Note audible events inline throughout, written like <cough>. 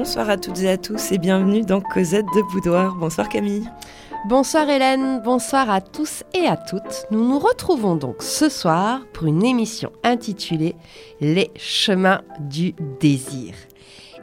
Bonsoir à toutes et à tous et bienvenue dans Cosette de Boudoir. Bonsoir Camille. Bonsoir Hélène, bonsoir à tous et à toutes. Nous nous retrouvons donc ce soir pour une émission intitulée Les chemins du désir.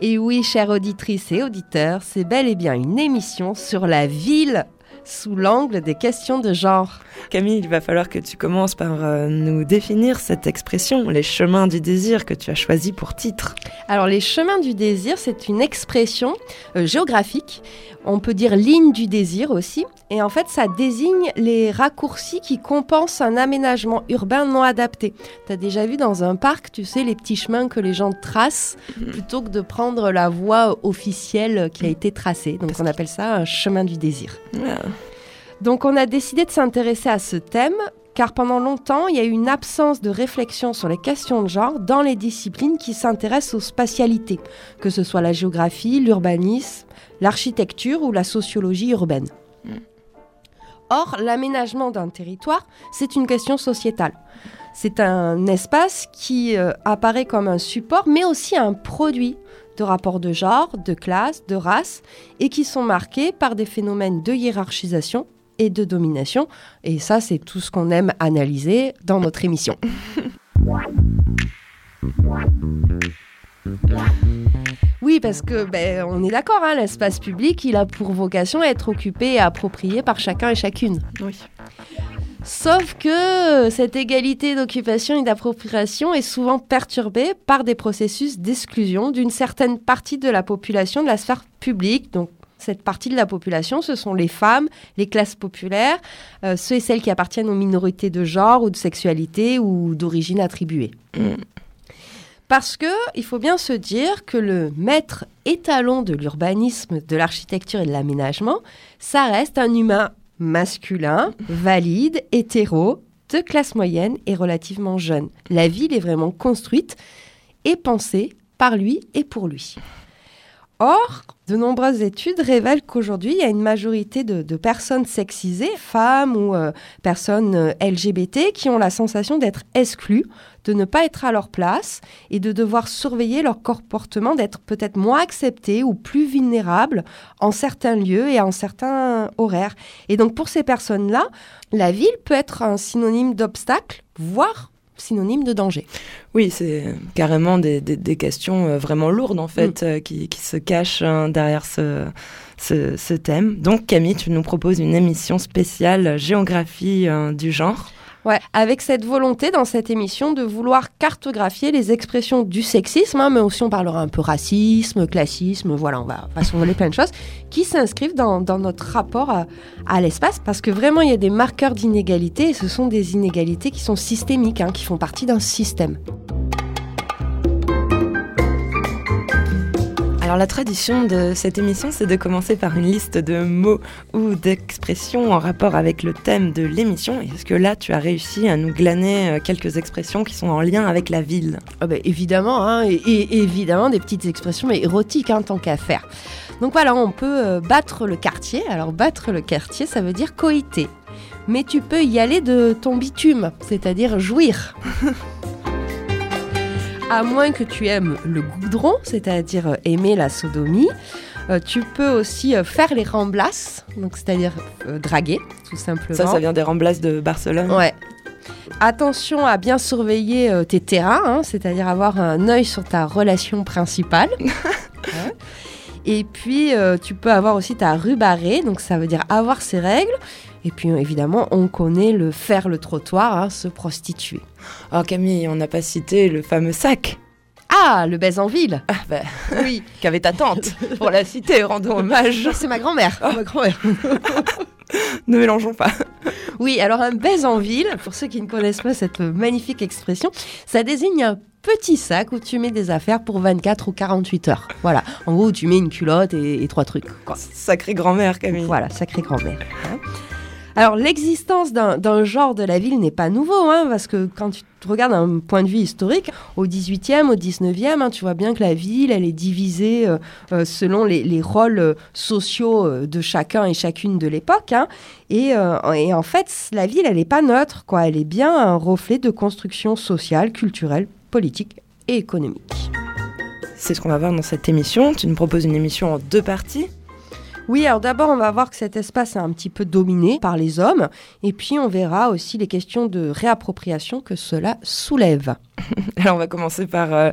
Et oui, chères auditrices et auditeurs, c'est bel et bien une émission sur la ville sous l'angle des questions de genre. Camille, il va falloir que tu commences par euh, nous définir cette expression, les chemins du désir que tu as choisi pour titre. Alors les chemins du désir, c'est une expression euh, géographique, on peut dire ligne du désir aussi, et en fait ça désigne les raccourcis qui compensent un aménagement urbain non adapté. Tu as déjà vu dans un parc, tu sais, les petits chemins que les gens tracent mhm. plutôt que de prendre la voie officielle qui a été tracée. Donc on appelle ça un chemin du désir. Donc on a décidé de s'intéresser à ce thème car pendant longtemps, il y a eu une absence de réflexion sur les questions de genre dans les disciplines qui s'intéressent aux spatialités, que ce soit la géographie, l'urbanisme, l'architecture ou la sociologie urbaine. Mm. Or, l'aménagement d'un territoire, c'est une question sociétale. C'est un espace qui euh, apparaît comme un support, mais aussi un produit de rapports de genre, de classe, de race, et qui sont marqués par des phénomènes de hiérarchisation et de domination. Et ça, c'est tout ce qu'on aime analyser dans notre émission. <laughs> Oui, parce que ben, on est d'accord, hein, l'espace public, il a pour vocation à être occupé et approprié par chacun et chacune. Oui. Sauf que cette égalité d'occupation et d'appropriation est souvent perturbée par des processus d'exclusion d'une certaine partie de la population de la sphère publique, donc cette partie de la population, ce sont les femmes, les classes populaires, euh, ceux et celles qui appartiennent aux minorités de genre ou de sexualité ou d'origine attribuée. <clears throat> Parce que il faut bien se dire que le maître étalon de l'urbanisme, de l'architecture et de l'aménagement, ça reste un humain masculin, valide, hétéro, de classe moyenne et relativement jeune. La ville est vraiment construite et pensée par lui et pour lui. Or, de nombreuses études révèlent qu'aujourd'hui, il y a une majorité de, personnes sexisées, femmes ou euh, personnes euh, LGBT, qui ont la sensation d'être exclues, de ne pas être à leur place et de devoir surveiller leur comportement, d'être peut-être moins acceptées ou plus vulnérables en certains lieux et en certains horaires. Et donc pour ces personnes-là, la ville peut être un synonyme d'obstacle, voire synonyme de danger. Oui, c'est carrément des, questions euh, vraiment lourdes en fait mm. euh, qui, se cachent hein, derrière ce, ce, thème. Donc Camille, tu nous proposes une émission spéciale géographie euh, du genre. Avec cette volonté dans cette émission de vouloir cartographier les expressions du sexisme, hein, mais aussi on parlera un peu racisme, classisme, voilà, on va, on plein de choses qui s'inscrivent dans, notre rapport à, l'espace, parce que vraiment il y a des marqueurs d'inégalité, et ce sont des inégalités qui sont systémiques, hein, qui font partie d'un système. Alors la tradition de cette émission, c'est de commencer par une liste de mots ou d'expressions en rapport avec le thème de l'émission. Est-ce que là, tu as réussi à nous glaner euh, quelques expressions qui sont en lien avec la ville? Ben, Évidemment, hein, et, évidemment des petites expressions mais érotiques en hein, tant qu'à faire. Donc voilà, on peut euh, battre le quartier. Alors battre le quartier, ça veut dire coïter. Mais tu peux y aller de ton bitume, c'est-à-dire jouir. <laughs> à moins que tu aimes le goudron, c'est-à-dire euh, aimer la sodomie. Euh, tu peux aussi euh, faire les remblasses, donc c'est-à-dire draguer, tout simplement. Ça, ça vient des remblasses de Barcelone. Ouais. Attention à bien surveiller tes terrains, hein, c'est-à-dire avoir un œil sur ta relation principale. <laughs> Et puis, tu peux avoir aussi ta rue barrée, donc ça veut dire avoir ses règles. Et puis évidemment, on connaît le faire le trottoir, hein, se prostituer. Oh Camille, on n'a pas cité le fameux sac. Ah, le baise en ville. Ah bah <laughs> oui, <laughs> qu'avait ta tante pour la citer, rendons hommage. C'est ma grand-mère. Oh. Ma grand-mère. <laughs> ne mélangeons pas. Oui, alors un baise en ville, pour ceux qui ne connaissent pas cette magnifique expression, ça désigne un petit sac où tu mets des affaires pour 24 ou 48 heures. Voilà. En gros, tu mets une culotte et, trois trucs. Sacrée grand-mère, Camille. Voilà, sacrée grand-mère. Hein. Alors l'existence d'un genre de la ville n'est pas nouveau, hein, parce que quand tu regardes un point de vue historique, au 18e, au 19e, hein, tu vois bien que la ville, elle est divisée euh, euh, selon les, rôles euh, sociaux de chacun et chacune de l'époque. Hein. et, et, en fait, la ville, elle n'est pas neutre, quoi. Elle est bien un reflet de construction sociale, culturelle, politique et économique. c'est ce qu'on va voir dans cette émission. Tu nous proposes une émission en deux parties. Oui, alors d'abord, on va voir que cet espace est un petit peu dominé par les hommes, et puis on verra aussi les questions de réappropriation que cela soulève. <laughs> Alors on va commencer par, euh,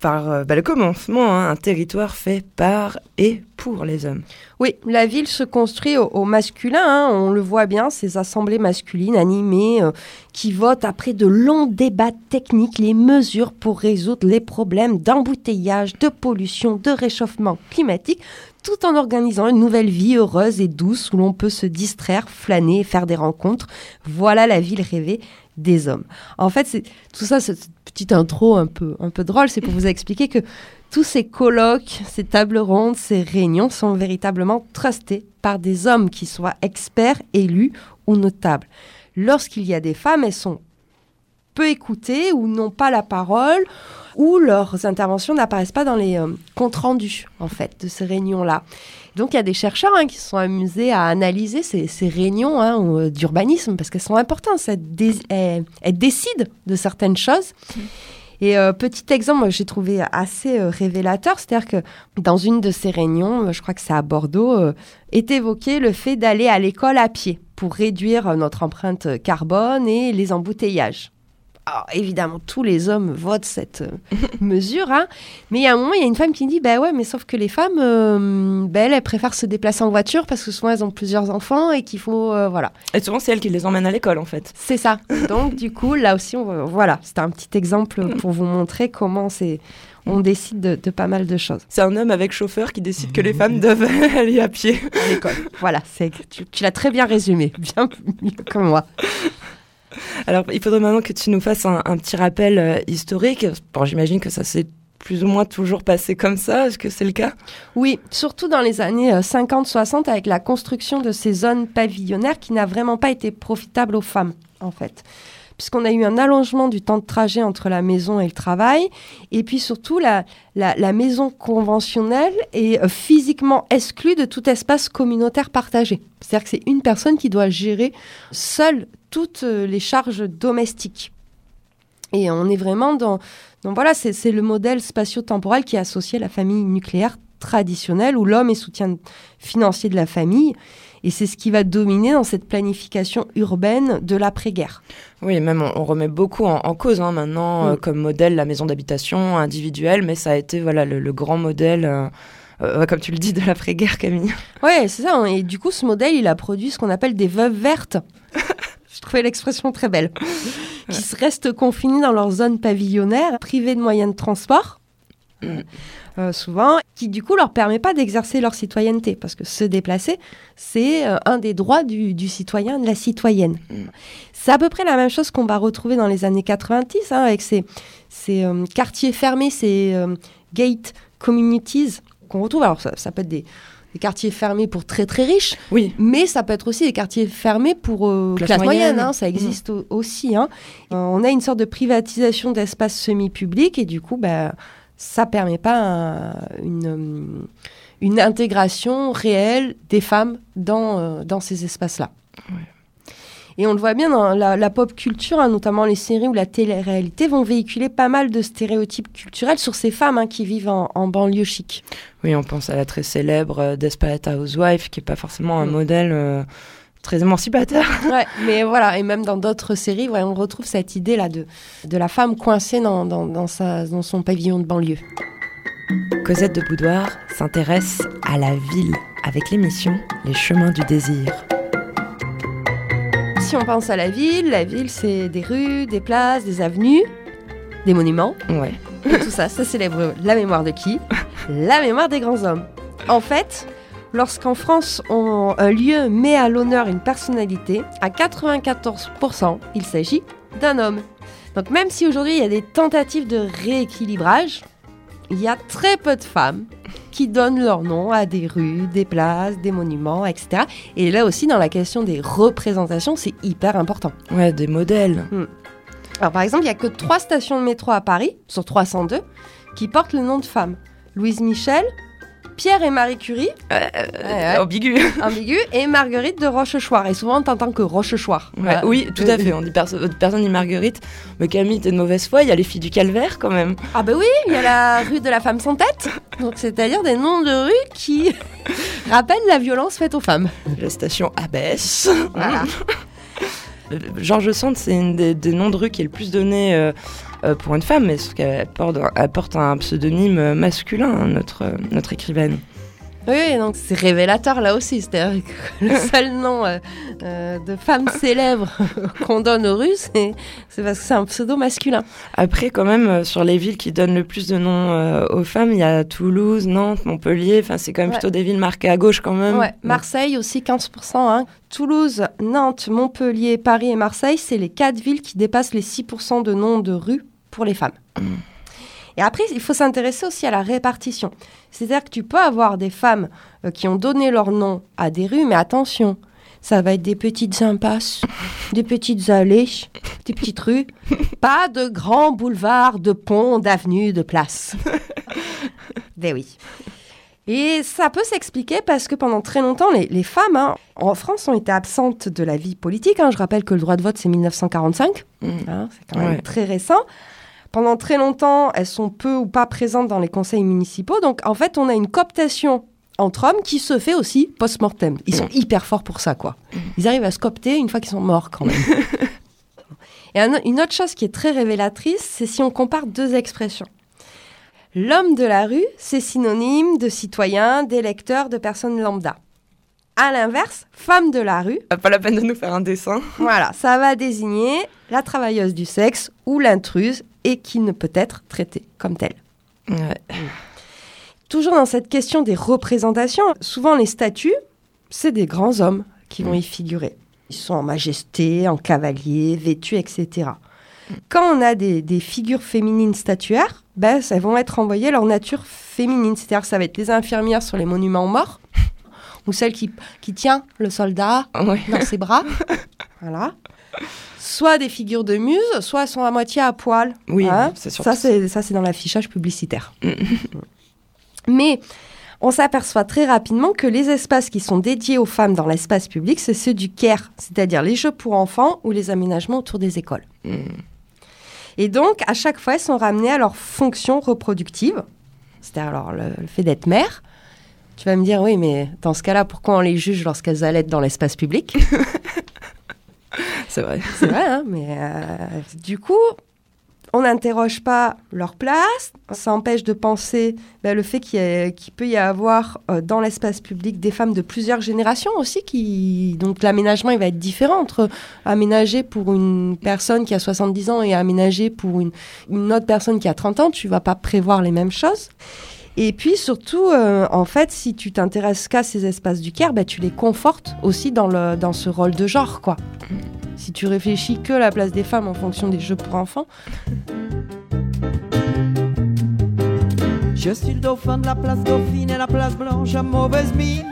par euh, bah, le commencement, hein. un territoire fait par et pour les hommes. Oui, la ville se construit au, masculin, hein. on le voit bien, ces assemblées masculines animées euh, qui votent après de longs débats techniques les mesures pour résoudre les problèmes d'embouteillage, de pollution, de réchauffement climatique, tout en organisant une nouvelle vie heureuse et douce où l'on peut se distraire, flâner, faire des rencontres. Voilà la ville rêvée des hommes. En fait, c'est tout ça, cette petite intro un peu, un peu drôle, c'est pour vous expliquer que tous ces colloques, ces tables rondes, ces réunions sont véritablement trustés par des hommes qui soient experts, élus ou notables. Lorsqu'il y a des femmes, elles sont peu écoutées ou n'ont pas la parole ou leurs interventions n'apparaissent pas dans les euh, comptes rendus, en fait, de ces réunions-là. Donc, il y a des chercheurs hein, qui se sont amusés à analyser ces, réunions hein, euh, d'urbanisme parce qu'elles sont importantes. Elles, décident de certaines choses. Et euh, petit exemple, j'ai trouvé assez révélateur, c'est-à-dire que dans une de ces réunions, je crois que c'est à Bordeaux, est évoqué le fait d'aller à l'école à pied pour réduire notre empreinte carbone et les embouteillages. Alors, évidemment, tous les hommes votent cette euh, <laughs> mesure, hein. mais il y a un moment, il y a une femme qui dit Bah ouais, mais sauf que les femmes, euh, bah, elles, préfèrent se déplacer en voiture parce que souvent elles ont plusieurs enfants et qu'il faut. Euh, voilà. Et souvent, c'est elles qui les emmènent à l'école, en fait. C'est ça. <laughs> Donc, du coup, là aussi, on, voilà, c'était un petit exemple pour vous montrer comment c'est. On décide de, pas mal de choses. C'est un homme avec chauffeur qui décide que les femmes doivent <laughs> aller à pied à l'école. Voilà, tu, tu l'as très bien résumé, bien mieux que moi. <laughs> Alors, il faudrait maintenant que tu nous fasses un, petit rappel euh, historique. Bon, j'imagine que ça s'est plus ou moins toujours passé comme ça. Est-ce que c'est le cas? Oui, surtout dans les années 50-60 euh, avec la construction de ces zones pavillonnaires qui n'a vraiment pas été profitable aux femmes, en fait puisqu'on a eu un allongement du temps de trajet entre la maison et le travail, et puis surtout la, la, maison conventionnelle est euh, physiquement exclue de tout espace communautaire partagé. C'est-à-dire que c'est une personne qui doit gérer seule toutes euh, les charges domestiques. Et on est vraiment dans... Donc voilà, c'est le modèle spatio-temporel qui est associé à la famille nucléaire traditionnelle, où l'homme est soutien financier de la famille. Et c'est ce qui va dominer dans cette planification urbaine de l'après-guerre. Oui, même on, remet beaucoup en, cause hein, maintenant mm. euh, comme modèle la maison d'habitation individuelle, mais ça a été voilà le, grand modèle. Euh, comme tu le dis, de l'après-guerre, Camille. Oui, c'est ça. Hein. Et du coup, ce modèle, il a produit ce qu'on appelle des veuves vertes. <laughs> Je trouvais l'expression très belle. qui restent confinés dans leur zone pavillonnaire, privés de moyens de transport. Mm. <clears throat> Euh, souvent, qui du coup leur permet pas d'exercer leur citoyenneté, parce que se déplacer, c'est euh, un des droits du, citoyen, de la citoyenne. Mm. C'est à peu près la même chose qu'on va retrouver dans les années 90, hein, avec ces, ces euh, quartiers fermés, ces gate communities qu'on retrouve. Alors ça peut être des, des quartiers fermés pour très très riches. Oui. Mais ça peut être aussi des quartiers fermés pour euh, classe, moyenne. Hein, ça existe mmh. aussi. Hein. Euh, on a une sorte de privatisation d'espaces semi-publics et du coup, bah, ça permet pas une, une intégration réelle des femmes dans, euh, dans ces espaces-là. Et on le voit bien dans la, pop culture, hein, notamment les séries ou la télé-réalité, vont véhiculer pas mal de stéréotypes culturels sur ces femmes hein, qui vivent en, banlieue chic. Oui, on pense à la très célèbre euh, Desperate Housewife, qui n'est pas forcément un mm. modèle euh, très émancipateur. <laughs> ouais, mais voilà, et même dans d'autres séries, on retrouve cette idée-là de, de la femme coincée dans, dans, dans, sa, dans son pavillon de banlieue. Cosette de Boudoir s'intéresse à la ville avec l'émission Les chemins du désir si on pense à la ville, la ville c'est des rues, des places, des avenues, des monuments. Ouais. tout ça, ça célèbre la mémoire de qui? <laughs> La mémoire des grands hommes. En fait, lorsqu'en France un lieu met à l'honneur une personnalité, à 94%, il s'agit d'un homme. Donc même si aujourd'hui il y a des tentatives de rééquilibrage, il y a très peu de femmes qui donnent leur nom à des rues, des places, des monuments, etc. Et là aussi, dans la question des représentations, c'est hyper important. Ouais, des modèles. Hmm. Alors par exemple, il n'y a que trois stations de métro à Paris, sur 302, qui portent le nom de femmes. Louise Michel, Pierre et Marie Curie. Euh, ouais, ambigu. <laughs> Ambigu. Et Marguerite de Rochechouart. Et souvent, on t'entend que Rochechouart. Ouais, oui, tout à fait. On dit perso personne dit Marguerite. Mais Camille, t'es de mauvaise foi. Il y a les filles du calvaire quand même. Ah, bah oui, il y a la rue de la femme sans tête. Donc, c'est-à-dire des noms de rues qui <laughs> rappellent la violence faite aux femmes. La station Abbesse. Voilà. <laughs> Georges Sand, c'est des, des, noms de rues qui est le plus donné euh, euh, pour une femme, mais qu'elle porte, elle porte un pseudonyme masculin, hein, notre, notre écrivaine. Oui, donc c'est révélateur là aussi. C'est-à-dire que <laughs> le seul nom euh, euh, de femme célèbre <laughs> qu'on donne aux Russes, c'est parce que c'est un pseudo masculin. Après, quand même, euh, sur les villes qui donnent le plus de noms euh, aux femmes, il y a Toulouse, Nantes, Montpellier. Enfin, c'est quand même ouais. plutôt des villes marquées à gauche quand même. Ouais. Marseille aussi 15%. Hein. Toulouse, Nantes, Montpellier, Paris et Marseille, c'est les quatre villes qui dépassent les 6% de noms de rues pour les femmes. Et après, il faut s'intéresser aussi à la répartition. C'est-à-dire que tu peux avoir des femmes euh, qui ont donné leur nom à des rues, mais attention, ça va être des petites impasses, des petites allées, des petites rues, <laughs> pas de grands boulevards, de ponts, d'avenues, de places. ben <laughs> oui. Et ça peut s'expliquer parce que pendant très longtemps, les, les femmes hein, en France ont été absentes de la vie politique. Hein. Je rappelle que le droit de vote, c'est 1945. Mmh. Hein, c'est quand même ouais. très récent. Pendant très longtemps, elles sont peu ou pas présentes dans les conseils municipaux. Donc, en fait, on a une cooptation entre hommes qui se fait aussi post-mortem. Ils sont hyper forts pour ça, quoi. Ils arrivent à se coopter une fois qu'ils sont morts, quand même. <laughs> Et un, une autre chose qui est très révélatrice, c'est si on compare deux expressions. L'homme de la rue, c'est synonyme de citoyen, d'électeur, de personne lambda. À l'inverse, femme de la rue. Pas la peine de nous faire un dessin. Voilà, ça va désigner la travailleuse du sexe ou l'intruse et qui ne peut être traitée comme telle. Ouais. Toujours dans cette question des représentations, souvent les statues, c'est des grands hommes qui vont y figurer. Ils sont en majesté, en cavalier, vêtus, etc. Quand on a des, des figures féminines statuaires, ben, elles vont être envoyées leur nature féminine. C'est-à-dire que ça va être les infirmières sur les monuments morts, <laughs> ou celle qui, qui tient le soldat ouais. dans ses bras. <laughs> voilà. Soit des figures de muse, soit elles sont à moitié à poil. Oui, hein c'est sûr. Ça, c'est, ça, c'est dans l'affichage publicitaire. <laughs> Mais on s'aperçoit très rapidement que les espaces qui sont dédiés aux femmes dans l'espace public, c'est ceux du care, c'est-à-dire les jeux pour enfants ou les aménagements autour des écoles. Mm. Et donc, à chaque fois, elles sont ramenées à leur fonction reproductive, c'est-à-dire alors, le, le fait d'être mère. Tu vas me dire, oui, mais dans ce cas-là, pourquoi on les juge lorsqu'elles allaitent dans l'espace public? <laughs> <laughs> C'est vrai. C'est vrai, hein, mais euh, du coup, on n'interroge pas leur place. Ça empêche de penser ben, le fait qu'il peut y avoir euh, dans l'espace public des femmes de plusieurs générations aussi. Qui... Donc l'aménagement, il va être différent entre aménager pour une personne qui a 70 ans et aménager pour une, une autre personne qui a 30 ans. Tu vas pas prévoir les mêmes choses. Et puis surtout, euh, en fait, si tu t'intéresses qu'à ces espaces du care, bah, tu les confortes aussi dans, le, dans ce rôle de genre, quoi. Si tu réfléchis que la place des femmes en fonction des jeux pour enfants. Je suis le dauphin de la place Dauphine et la place Blanche à mauvaise mine.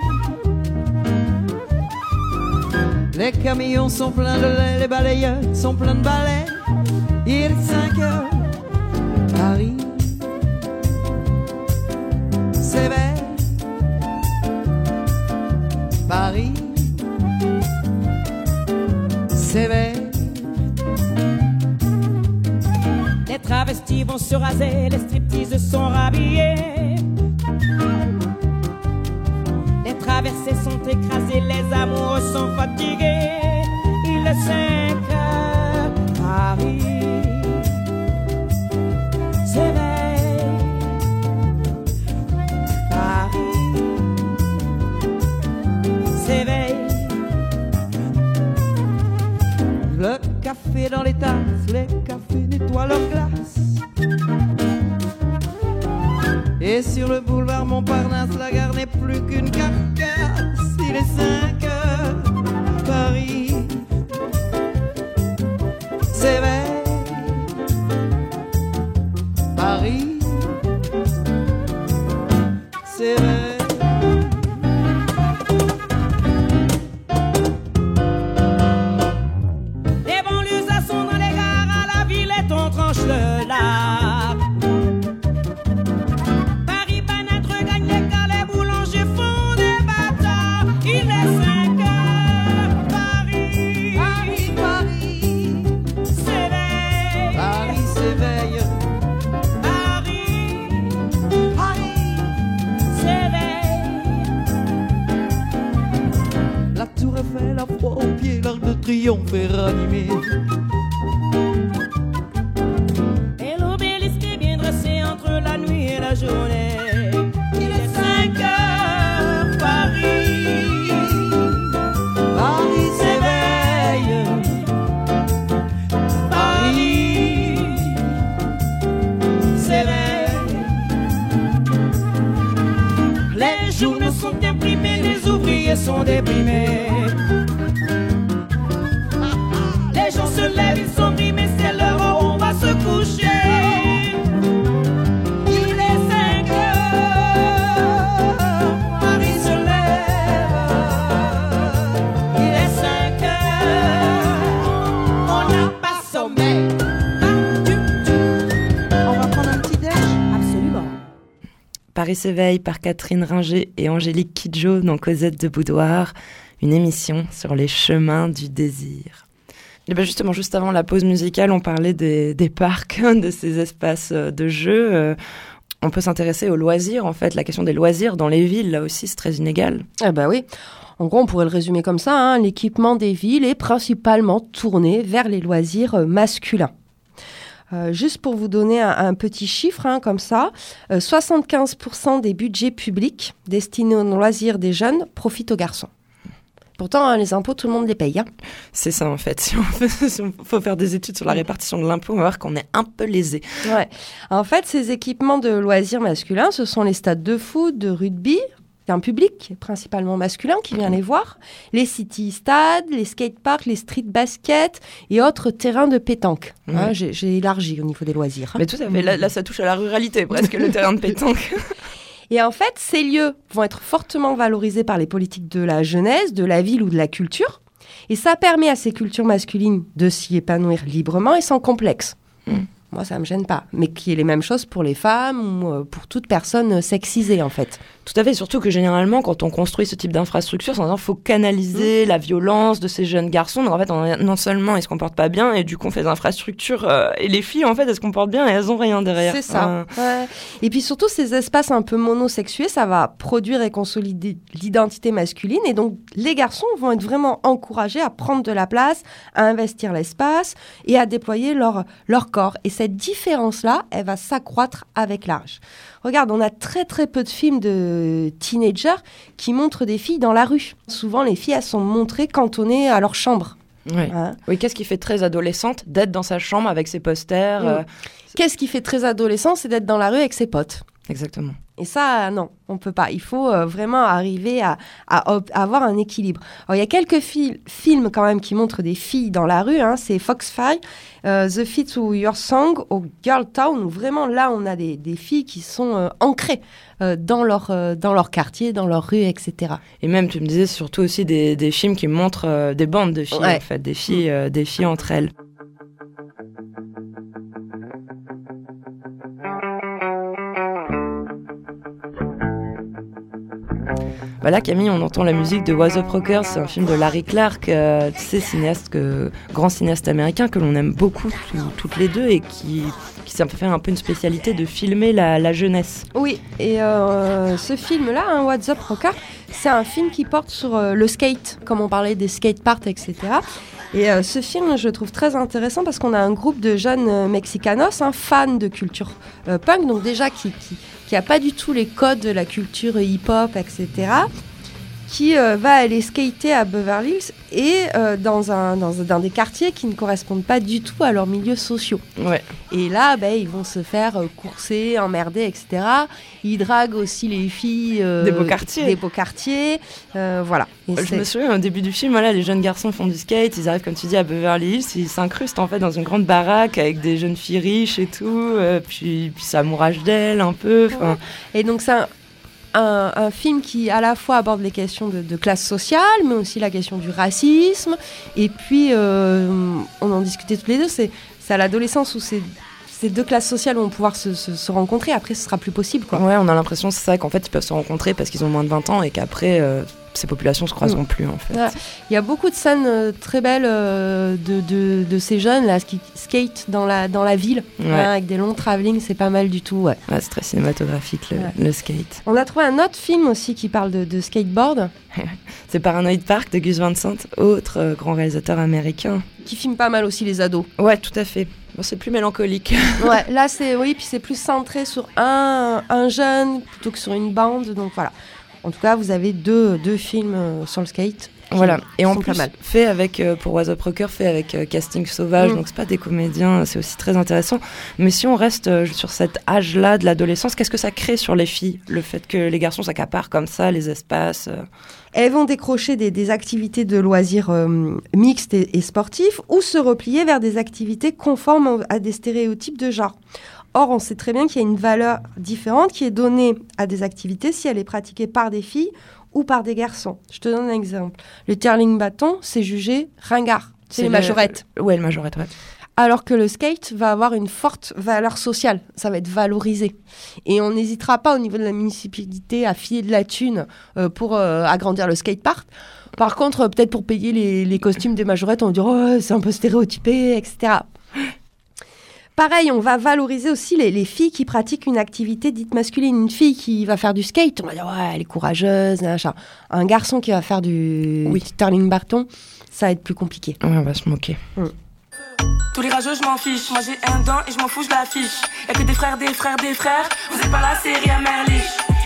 Les camions sont pleins de lait, les balayeurs sont pleins de balais. Il est 5 heures, Paris Paris s'éveille. Les travestis vont se raser, les stripteases sont rhabillées. Les traversées sont écrasées, les amoureux sont fatigués. Il est 5 Et sur le boulevard Montparnasse, la gare n'est plus qu'une carcasse. Il est 5 heures, Paris. S'éveille par Catherine Ringer et Angélique Kidjo dans Cosette de Boudoir, une émission sur les chemins du désir. Et ben justement, juste avant la pause musicale, on parlait des, des parcs, <laughs> de ces espaces euh, de jeu. Euh, On peut s'intéresser aux loisirs, en fait. La question des loisirs dans les villes, là aussi, c'est très inégal. Ah bah oui. En gros, on pourrait le résumer comme ça. hein. L'équipement des villes est principalement tourné vers les loisirs euh, masculins. Euh, juste pour vous donner un, un petit chiffre, hein, comme ça, euh, 75% des budgets publics destinés aux loisirs des jeunes profitent aux garçons. Pourtant, hein, les impôts, tout le monde les paye. hein. C'est ça, en fait. <laughs> Si on, veut- si on faut faire des études sur la répartition de l'impôt, on va voir qu'on est un peu lésé. Ouais. En fait, ces équipements de loisirs masculins, ce sont les stades de foot, de rugby. C'est un public principalement masculin qui vient les voir. Les city stades, les skateparks, les street baskets et autres terrains de pétanque. Hein. J'ai élargi au niveau des loisirs. Mais tout à fait. Là, là, ça touche à la ruralité, presque, le terrain de pétanque. <laughs> Et en fait, ces lieux vont être fortement valorisés par les politiques de la jeunesse, de la ville ou de la culture. Et ça permet à ces cultures masculines de s'y épanouir librement et sans complexe. Mm. Moi, ça me gêne pas. Mais qu'il y ait les mêmes choses pour les femmes ou euh, pour toute personne euh, sexisée, en fait. Tout à fait, surtout que généralement, quand on construit ce type d'infrastructure, c'est en disant faut canaliser la violence de ces jeunes garçons. Donc en fait, on- non seulement ils se comportent pas bien, et du coup on fait des infrastructures, euh, et les filles en fait elles se comportent bien et elles ont rien derrière. C'est ça. Euh, Ouais. Et puis surtout, ces espaces un peu monosexués, ça va produire et consolider l'identité masculine. Et donc, les garçons vont être vraiment encouragés à prendre de la place, à investir l'espace et à déployer leur, leur corps. Et cette différence-là, elle va s'accroître avec l'âge. Regarde, on a très très peu de films de teenagers qui montrent des filles dans la rue. Souvent, les filles, elles sont montrées cantonnées à leur chambre. ouais. hein. Oui, qu'est-ce qui fait très adolescente d'être dans sa chambre avec ses posters Mm. euh, Qu'est-ce qui fait très adolescent, c'est d'être dans la rue avec ses potes. Exactement. Et ça, non, on peut pas. Il faut euh, vraiment arriver à, à ob- à avoir un équilibre. Alors, il y a quelques fil- films quand même qui montrent des filles dans la rue. hein. C'est Foxfire, euh, The Fit to Your Song, au Girl Town, où vraiment là, on a des, des filles qui sont euh, ancrées dans, leur, dans leur quartier, dans leur rue, etc. Et même, tu me disais surtout aussi des, des films qui montrent des bandes de filles, Ouais. en fait, des filles, des filles entre elles. Voilà, Camille, on entend la musique de Was Up Rockers, c'est un film de Larry Clark, euh, cinéaste, grand cinéaste américain que l'on aime beaucoup tout- toutes les deux et qui, s'est fait un peu une spécialité de filmer la, jeunesse. Oui, et euh, ce film-là, hein, What's Up Rocker, c'est un film qui porte sur euh, le skate, comme on parlait des skateparks, etc. Et euh, ce film, je trouve très intéressant parce qu'on a un groupe de jeunes euh, mexicanos, hein, fans de culture euh, punk, donc déjà qui qui, qui a pas du tout les codes de la culture hip-hop, etc. Qui euh, va aller skater à Beverly Hills et euh, dans, un, dans, dans des quartiers qui ne correspondent pas du tout à leurs milieux sociaux. Ouais. Et là, ben, ils vont se faire euh, courser, emmerder, etc. Ils draguent aussi les filles Des beaux quartiers. Des beaux quartiers, voilà. Et Je me souviens au début du film, voilà, les jeunes garçons font du skate, ils arrivent comme tu dis à Beverly Hills, ils s'incrustent en fait dans une grande baraque avec des jeunes filles riches et tout, puis, puis ça mourage d'elles un peu. Et donc c'est un, film qui à la fois aborde les questions de, classe sociale, mais aussi la question du racisme. Et puis, euh, on en discutait tous les deux, c'est à l'adolescence où ces, deux classes sociales vont pouvoir se, se- se rencontrer. Après, ce sera plus possible. Quoi. Ouais, on a l'impression c'est ça qu'en fait ils peuvent se rencontrer parce qu'ils ont moins de 20 ans et qu'après euh, ces populations se croiseront plus en fait. Ouais. Il y a beaucoup de scènes euh, très belles euh, de, de, de ces jeunes là qui skate dans la, dans la ville Ouais. hein, avec des longs travelling, c'est pas mal du tout. Ouais. Ouais, c'est très cinématographique le, le skate. On a trouvé un autre film aussi qui parle de, de skateboard, <laughs> C'est Paranoid Park de Gus Van Sant, autre euh, grand réalisateur américain. qui filme pas mal aussi les ados. Ouais, tout à fait. Bon, c'est plus mélancolique. <laughs> Ouais, là c'est oui, puis c'est plus centré sur un, un jeune plutôt que sur une bande, donc voilà. En tout cas, vous avez deux, deux films euh, sur le skate. Voilà. Et en plus, mal. fait avec, euh, pour Was Up Rocker, fait avec euh, casting sauvage, Mm. donc c'est pas des comédiens, c'est aussi très intéressant. Mais si on reste euh, sur cet âge-là de l'adolescence, qu'est-ce que ça crée sur les filles Le fait que les garçons s'accaparent comme ça les espaces Elles vont décrocher des, des activités de loisirs mixtes et, et sportifs ou se replier vers des activités conformes à des stéréotypes de genre. Or, on sait très bien qu'il y a une valeur différente qui est donnée à des activités si elle est pratiquée par des filles ou par des garçons. Je te donne un exemple. Le curling bâton, c'est jugé ringard. C'est les le- majorettes. Ouais, le majorette, ouais. Alors que le skate va avoir une forte valeur sociale, ça va être valorisé. Et on n'hésitera pas au niveau de la municipalité à filer de la thune euh, pour euh, agrandir le skatepark. Par contre, euh, peut-être pour payer les, les costumes des majorettes, on va dire oh, c'est un peu stéréotypé, etc. Pareil, on va valoriser aussi les, les filles qui pratiquent une activité dite masculine. Une fille qui va faire du skate, on va dire ouais, elle est courageuse, machin. Un garçon qui va faire du, Oui. du turling bâton, ça va être plus compliqué. Ouais, on va se moquer. Tous les rageux, je m'en fiche. Moi j'ai un dent et je m'en fous, je l'affiche. Y'a que des frères, des frères, des frères. Vous êtes pas la série à Merlich.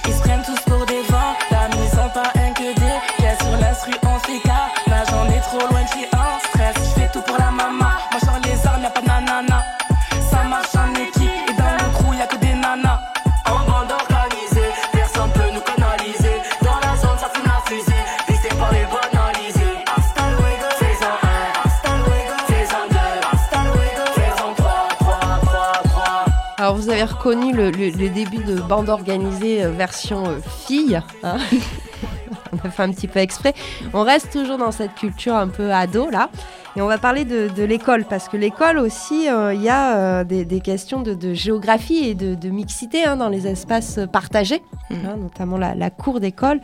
Ils se prennent tous pour des vents. La maison pas un que des. Y'a sur l'instru, on fait cas. Là j'en ai trop loin de chez un stress. Je fais tout pour la maman. Alors vous avez reconnu le, le- le début de bande organisée euh, version euh, fille. hein. <laughs> on a fait un petit peu exprès. On reste toujours dans cette culture un peu ado là. Et on va parler de, de l'école parce que l'école aussi, euh, il y a euh, des, des questions de, de géographie et de, de mixité hein, dans les espaces partagés, hein, notamment la, la cour d'école.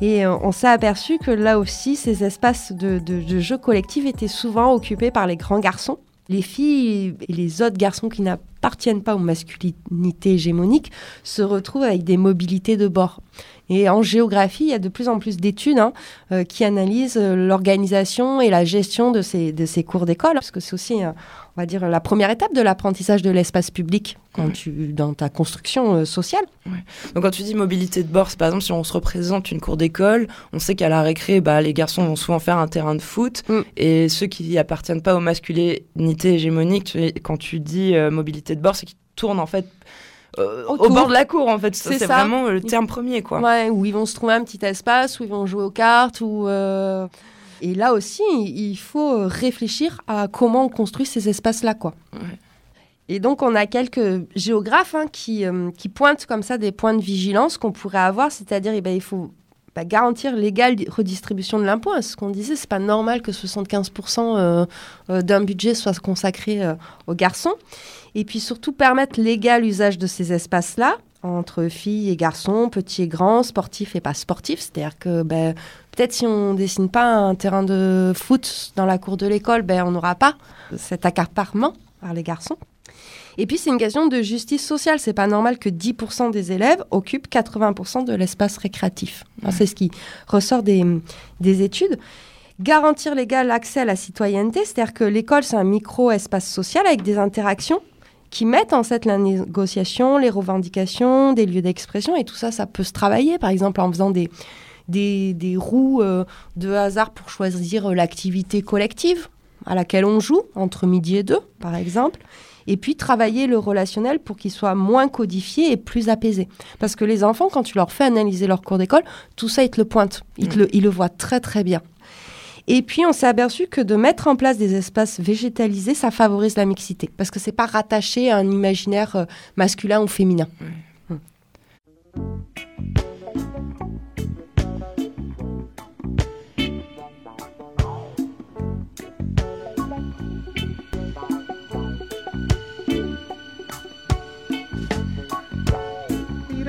Et on s'est aperçu que là aussi, ces espaces de, de, de jeux collectifs étaient souvent occupés par les grands garçons. Les filles et les autres garçons qui n'appartiennent pas aux masculinités hégémoniques se retrouvent avec des mobilités de bord. Et en géographie, il y a de plus en plus d'études hein, euh, qui analysent euh, l'organisation et la gestion de ces, de ces cours d'école, parce que c'est aussi, euh, on va dire, la première étape de l'apprentissage de l'espace public quand Ouais. tu, dans ta construction euh, sociale. Donc quand tu dis mobilité de bord, par exemple si on se représente une cour d'école, on sait qu'à la récré, bah, les garçons vont souvent faire un terrain de foot Mm. et ceux qui appartiennent pas aux masculinités hégémoniques, quand tu dis euh, mobilité de bord, c'est qu'ils tournent en fait euh, au bord de la cour en fait. C'est vraiment le terme premier quoi. Ouais, où ils vont se trouver un petit espace, où ils vont jouer aux cartes, ou et là aussi, il faut réfléchir à comment on construit ces espaces-là, quoi. Ouais. Et donc, on a quelques géographes hein, qui, euh, qui pointent comme ça des points de vigilance qu'on pourrait avoir, c'est-à-dire eh ben, il faut bah, garantir l'égale di- redistribution de l'impôt. hein, ce qu'on disait, c'est pas normal que 75% euh, euh, d'un budget soit consacré aux garçons. Et puis surtout permettre l'égal usage de ces espaces-là entre filles et garçons, petits et grands, sportifs et pas sportifs. C'est-à-dire que ben, peut-être si on dessine pas un terrain de foot dans la cour de l'école, ben, on n'aura pas cet accaparement par les garçons. Et puis c'est une question de justice sociale. C'est pas normal que 10% des élèves occupent 80% de l'espace récréatif. C'est ce qui ressort des, des études. Garantir l'égal accès à la citoyenneté, c'est-à-dire que l'école c'est un micro-espace social avec des interactions qui mettent en fait la négociation, les revendications, des lieux d'expression et tout ça, ça peut se travailler par exemple en faisant des, des, des roues euh, de hasard pour choisir euh, l'activité collective à laquelle on joue entre midi et deux par exemple. Et puis travailler le relationnel pour qu'il soit moins codifié et plus apaisé. Parce que les enfants, quand tu leur fais analyser leur cours d'école, tout ça, ils te le pointent. Ils, te le, ils le voient très très bien. Et puis, on s'est aperçu que de mettre en place des espaces végétalisés, ça favorise la mixité. Parce que c'est pas rattaché à un imaginaire euh, masculin ou féminin.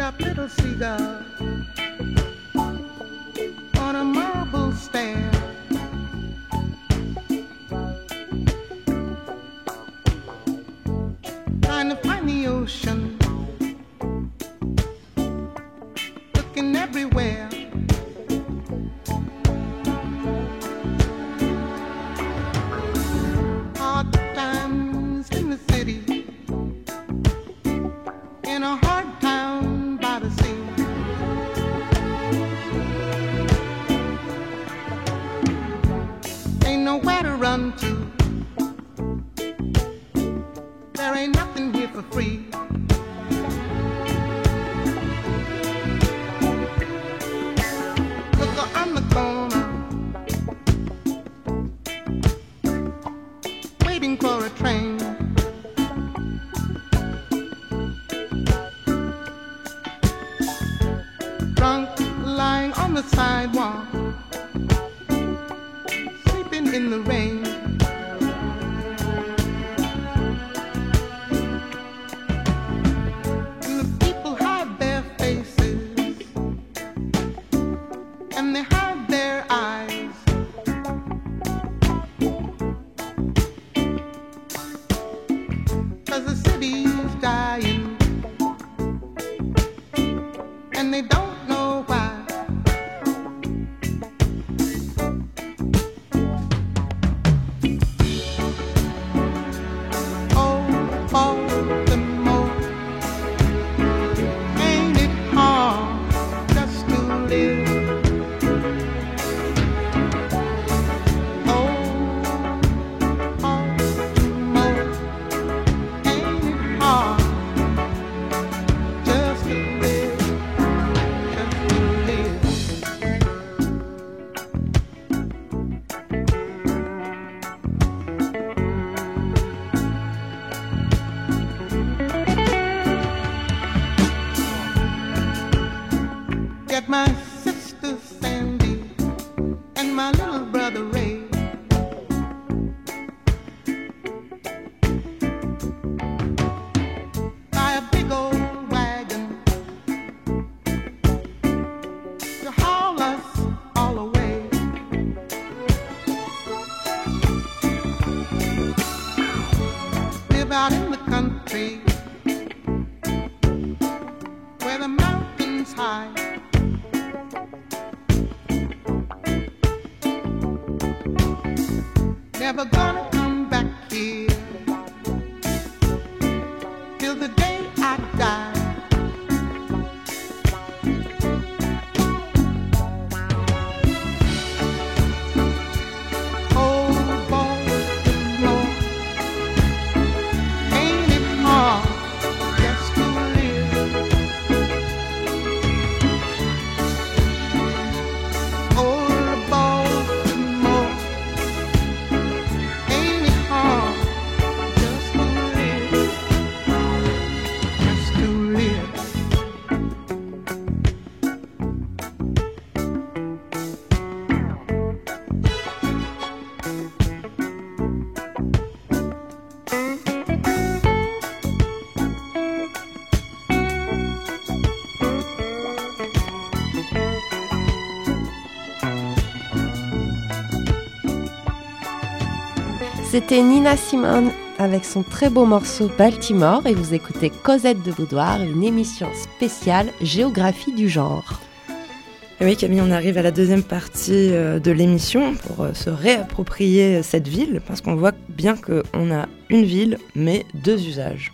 Up little on a nowhere ocean, looking everywhere. Get my C'était Nina Simone avec son très beau morceau Baltimore et vous écoutez Cosette de Boudoir, une émission spéciale géographie du genre. Et oui, Camille, on arrive à la deuxième partie euh, de l'émission pour euh, se réapproprier cette ville, parce qu'on voit bien qu'on a une ville, mais deux usages.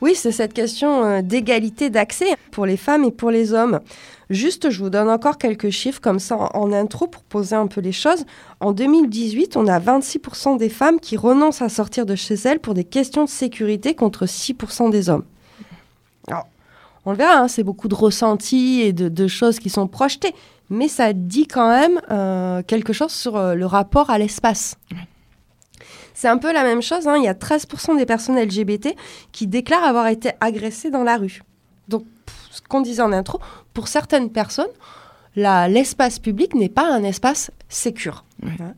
Oui, c'est cette question euh, d'égalité d'accès pour les femmes et pour les hommes. Juste, je vous donne encore quelques chiffres comme ça en, intro pour poser un peu les choses. En 2018, on a 26% des femmes qui renoncent à sortir de chez elles pour des questions de sécurité contre 6% des hommes. Alors, on le verra, hein, c'est beaucoup de ressentis et de, de choses qui sont projetées, mais ça dit quand même euh, quelque chose sur euh, le rapport à l'espace. C'est un peu la même chose, hein, il y a 13% des personnes LGBT qui déclarent avoir été agressées dans la rue. Donc, ce qu'on disait en intro, pour certaines personnes, l'espace public n'est pas un espace sécure. Hein.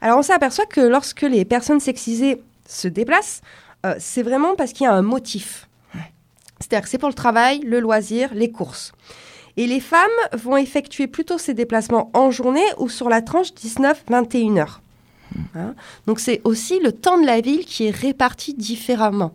Alors, on s'aperçoit que lorsque les personnes sexisées se déplacent, euh, c'est vraiment parce qu'il y a un motif. C'est-à-dire que c'est pour le travail, le loisir, les courses. Et les femmes vont effectuer plutôt ces déplacements en journée ou sur la tranche 19-21 heures. Hein. Donc c'est aussi le temps de la ville qui est réparti différemment.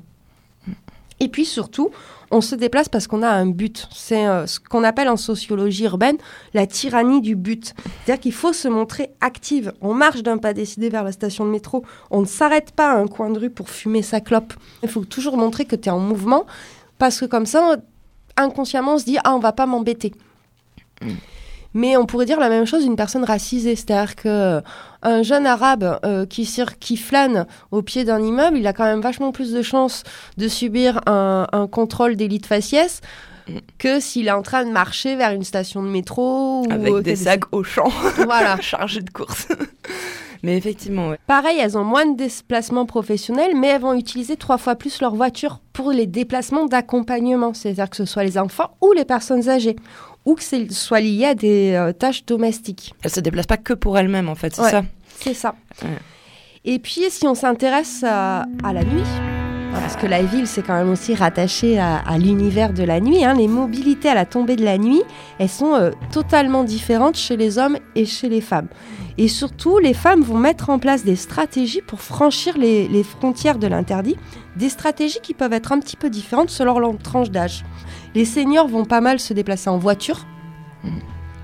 Et puis surtout, on se déplace parce qu'on a un but. C'est euh, ce qu'on appelle en sociologie urbaine la tyrannie du but. C'est-à-dire qu'il faut se montrer active. On marche d'un pas décidé vers la station de métro. On ne s'arrête pas à un coin de rue pour fumer sa clope. Il faut toujours montrer que tu es en mouvement parce que comme ça, inconsciemment, on se dit Ah, on va pas m'embêter. Mais on pourrait dire la même chose d'une personne racisée, c'est-à-dire que un jeune arabe euh, qui, flâne au pied d'un immeuble, il a quand même vachement plus de chances de subir un, un contrôle d'élite faciès Mm. que s'il est en train de marcher vers une station de métro ou Avec euh, des sacs au champ Voilà. <laughs> chargés de courses. Mais effectivement, ouais. Pareil, elles ont moins de déplacements professionnels, mais elles vont utiliser trois fois plus leur voiture pour les déplacements d'accompagnement, c'est-à-dire que ce soit les enfants ou les personnes âgées, ou que ce soit lié à des euh, tâches domestiques. elle se déplace pas que pour elle-même en fait, c'est Ouais. ça? C'est ça. Ouais. Et puis, si on s'intéresse à, à la nuit, parce que la ville, c'est quand même aussi rattaché à, à l'univers de la nuit, hein, les mobilités à la tombée de la nuit, elles sont euh, totalement différentes chez les hommes et chez les femmes. Et surtout, les femmes vont mettre en place des stratégies pour franchir les, les frontières de l'interdit, des stratégies qui peuvent être un petit peu différentes selon leur tranche d'âge. Les seniors vont pas mal se déplacer en voiture.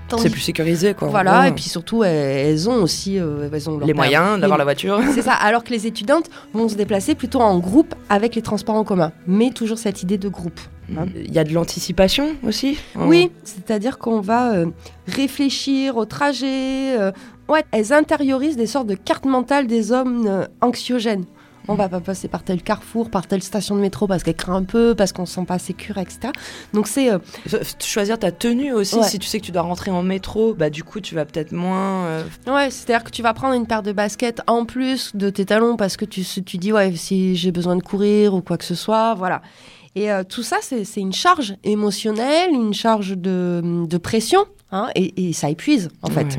Tandis- C'est plus sécurisé quoi. Voilà, et puis surtout, elles, ont aussi euh, elles ont leur les moyens d'avoir les- la voiture. <laughs> c'est ça, alors que les étudiantes vont se déplacer plutôt en groupe avec les transports en commun, mais toujours cette idée de groupe. Hein. Il y a de l'anticipation aussi. en- Oui, c'est-à-dire qu'on va euh, réfléchir au trajet. euh, ouais, elles intériorisent des sortes de cartes mentales des hommes euh, anxiogènes. On va pas passer par tel carrefour, par telle station de métro parce qu'elle craint un peu, parce qu'on se sent pas sécure, etc. Donc c'est euh, Choisir ta tenue aussi. Ouais. Si tu sais que tu dois rentrer en métro, bah du coup tu vas peut-être moins. euh, Ouais, c'est-à-dire que tu vas prendre une paire de baskets en plus de tes talons parce que tu, tu dis, ouais, si j'ai besoin de courir ou quoi que ce soit, voilà. Et euh, tout ça, c'est une charge émotionnelle, une charge de, de pression, hein, et, et ça épuise, en fait.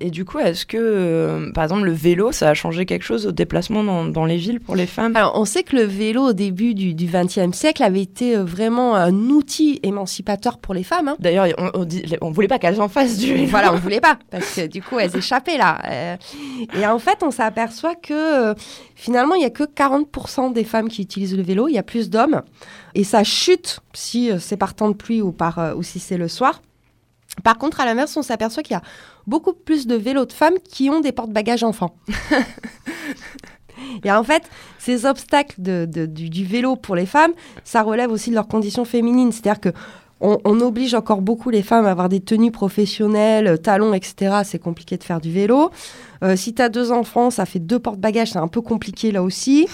Et du coup, est-ce que, euh, par exemple, le vélo, ça a changé quelque chose au déplacement dans, dans les villes pour les femmes? Alors, on sait que le vélo, au début du XXe siècle, avait été euh, vraiment un outil émancipateur pour les femmes. hein. D'ailleurs, on, on voulait pas qu'elles en fassent du vélo. Voilà, on <laughs> voulait pas parce que du coup elles échappaient là. Euh, et en fait, on s'aperçoit que euh, finalement il y a que 40% des femmes qui utilisent le vélo. Il y a plus d'hommes et ça chute si c'est par temps de pluie ou par ou si c'est le soir. Par contre, à l'inverse, on s'aperçoit qu'il y a beaucoup plus de vélos de femmes qui ont des porte-bagages enfants. <laughs> Et en fait, ces obstacles de- de- du, du vélo pour les femmes, ça relève aussi de leurs conditions féminines. C'est-à-dire que on, on oblige encore beaucoup les femmes à avoir des tenues professionnelles, euh, talons, etc. C'est compliqué de faire du vélo. Euh, si tu as deux enfants, ça fait deux porte-bagages, c'est un peu compliqué là aussi.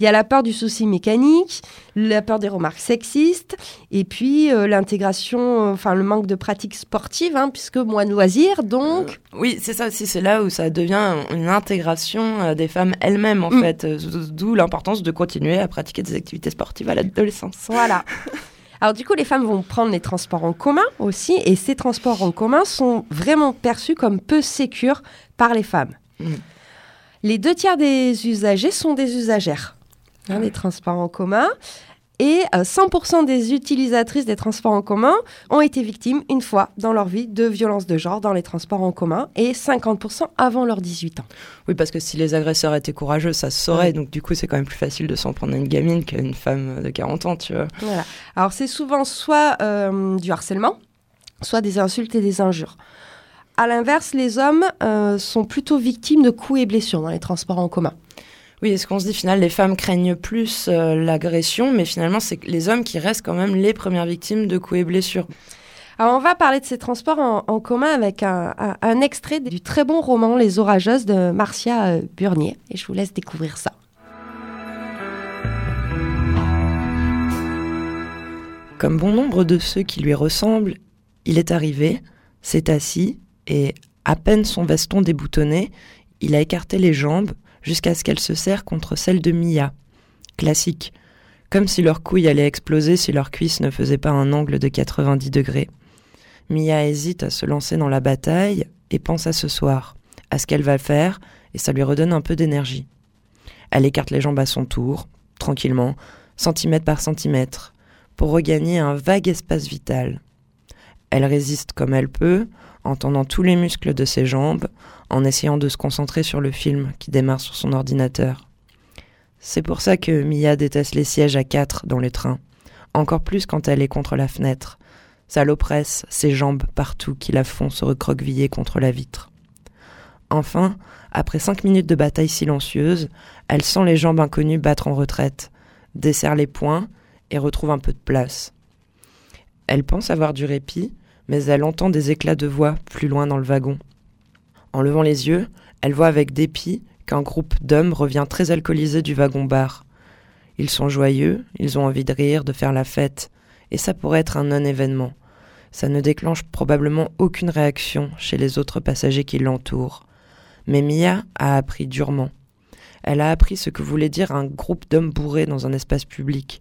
Il y a la peur du souci mécanique, la peur des remarques sexistes, et puis euh, l'intégration, euh, enfin le manque de pratique sportive, hein, puisque moins de loisirs, donc Oui, c'est ça aussi. C'est là où ça devient une intégration euh, des femmes elles-mêmes, en Mm. fait. Euh, D'où l'importance de continuer à pratiquer des activités sportives à l'adolescence. Voilà. <laughs> Alors du coup, les femmes vont prendre les transports en commun aussi, et ces transports en commun sont vraiment perçus comme peu sécures par les femmes. Mm. Les deux tiers des usagers sont des usagères hein, des transports en commun. Et euh, 100% des utilisatrices des transports en commun ont été victimes une fois dans leur vie de violences de genre dans les transports en commun et 50% avant leurs 18 ans. Oui, parce que si les agresseurs étaient courageux, ça se saurait. Donc, du coup, c'est quand même plus facile de s'en prendre à une gamine qu'à une femme de 40 ans, tu vois. Voilà. Alors c'est souvent soit euh, du harcèlement, soit des insultes et des injures. À l'inverse, les hommes euh, sont plutôt victimes de coups et blessures dans les transports en commun. Oui, est-ce qu'on se dit, finalement, les femmes craignent plus euh, l'agression, mais finalement, c'est les hommes qui restent quand même les premières victimes de coups et blessures. Alors on va parler de ces transports en, en commun avec un, un- un extrait du très bon roman Les Orageuses de Marcia euh, Burnier. Et je vous laisse découvrir ça. Comme bon nombre de ceux qui lui ressemblent, il est arrivé, s'est assis, et, à peine son veston déboutonné, il a écarté les jambes jusqu'à ce qu'elles se serrent contre celles de Mia. Classique. Comme si leur couille allait exploser si leur cuisse ne faisait pas un angle de 90 degrés. Mia hésite à se lancer dans la bataille et pense à ce soir, à ce qu'elle va faire, et ça lui redonne un peu d'énergie. Elle écarte les jambes à son tour, tranquillement, centimètre par centimètre, pour regagner un vague espace vital. Elle résiste comme elle peut, en tendant tous les muscles de ses jambes, en essayant de se concentrer sur le film qui démarre sur son ordinateur. C'est pour ça que Mia déteste les sièges à quatre dans les trains, encore plus quand elle est contre la fenêtre. Ça l'oppresse, ses jambes partout qui la font se recroqueviller contre la vitre. Enfin, après cinq minutes de bataille silencieuse, elle sent les jambes inconnues battre en retraite, desserre les poings et retrouve un peu de place. Elle pense avoir du répit, mais elle entend des éclats de voix plus loin dans le wagon. En levant les yeux, elle voit avec dépit qu'un groupe d'hommes revient très alcoolisé du wagon-bar. Ils sont joyeux, ils ont envie de rire, de faire la fête, et ça pourrait être un non-événement. Ça ne déclenche probablement aucune réaction chez les autres passagers qui l'entourent. Mais Mia a appris durement. Elle a appris ce que voulait dire un groupe d'hommes bourrés dans un espace public.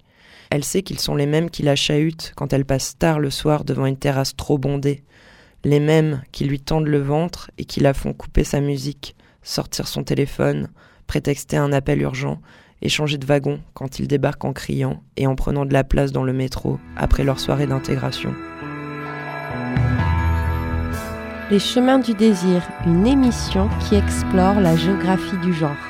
Elle sait qu'ils sont les mêmes qui la chahutent quand elle passe tard le soir devant une terrasse trop bondée, les mêmes qui lui tendent le ventre et qui la font couper sa musique, sortir son téléphone, prétexter un appel urgent et changer de wagon quand ils débarquent en criant et en prenant de la place dans le métro après leur soirée d'intégration. Les chemins du désir, une émission qui explore la géographie du genre.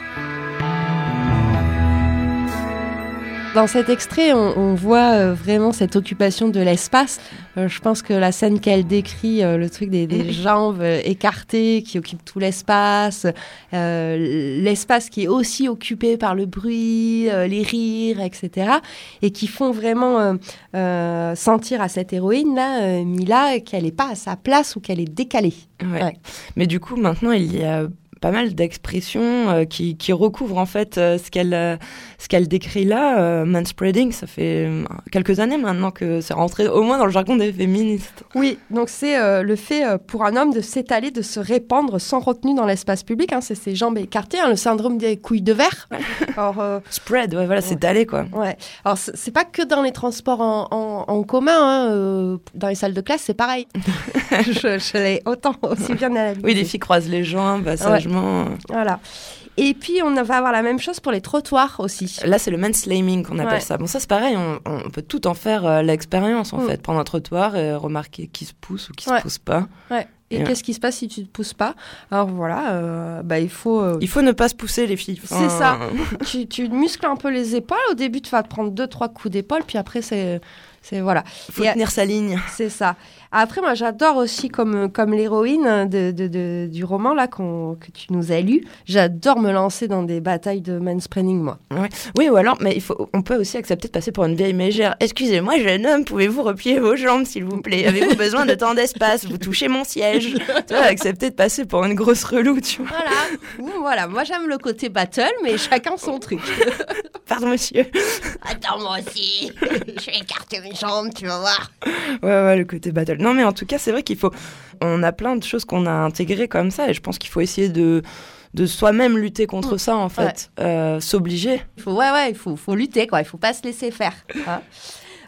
Dans cet extrait, on, on voit euh, vraiment cette occupation de l'espace. Euh, je pense que la scène qu'elle décrit, euh, le truc des, des jambes euh, écartées qui occupent tout l'espace, l'espace qui est aussi occupé par le bruit, les rires, etc. Et qui font vraiment sentir à cette héroïne-là, Mila, qu'elle n'est pas à sa place ou qu'elle est décalée. Ouais. Ouais. Mais du coup, maintenant, il y a pas mal d'expressions euh, qui, qui recouvrent en fait euh, ce qu'elle euh, ce qu'elle décrit là. Manspreading, ça fait quelques années maintenant que c'est rentré au moins dans le jargon des féministes. Oui, donc c'est le fait pour un homme de s'étaler, de se répandre sans retenue dans l'espace public. hein, c'est ses jambes écartées, hein, le syndrome des couilles de verre. <laughs> Alors, Spread, ouais, voilà, c'est allé quoi. ouais. Alors c'est pas que dans les transports en, en- en commun, hein, dans les salles de classe, c'est pareil. <laughs> je je l'ai autant aussi bien analysé. Oui, les filles croisent les jambes, sagement. Voilà. Et puis on va avoir la même chose pour les trottoirs aussi. Là, c'est le manslaming qu'on appelle Ouais. ça. Bon, ça, c'est pareil, on, on peut tout en faire euh, l'expérience, en Mm. fait. Prendre un trottoir et remarquer qui se pousse ou qui Ouais. se pousse pas. Ouais. Et Et- qu'est-ce qui se passe si tu te pousses pas? Alors voilà, euh, bah, il faut. euh, Il faut ne pas se pousser, les filles. C'est ça. <laughs> tu, tu muscles un peu les épaules. Au début, tu vas te prendre deux, trois coups d'épaule, puis après, c'est. C'est voilà, Il faut Et- tenir sa ligne. c'est ça. Après, moi, j'adore aussi comme comme l'héroïne de, de- de- du roman là que tu nous as lu. J'adore me lancer dans des batailles de mansplaining, moi. Oui, ou alors, mais il faut, on peut aussi accepter de passer pour une vieille mégère. Excusez-moi, jeune homme, pouvez-vous replier vos jambes, s'il vous plaît? Avez-vous <laughs> besoin de temps d'espace? Vous touchez mon siège. <laughs> tu vois, accepter de passer pour une grosse relou, tu vois. Voilà. Ouh, voilà. Moi, j'aime le côté battle, mais chacun son truc. <laughs> Pardon, monsieur. Attends, moi aussi. Je vais écarter mes jambes, tu vas voir. Ouais, ouais, le côté battle. Non, mais en tout cas, c'est vrai qu'il faut. On a plein de choses qu'on a intégrées comme ça, et je pense qu'il faut essayer de de soi-même lutter contre ça, en fait. Euh, S'obliger. Il faut, ouais, ouais, il faut, faut lutter, quoi. Il faut pas se laisser faire. hein.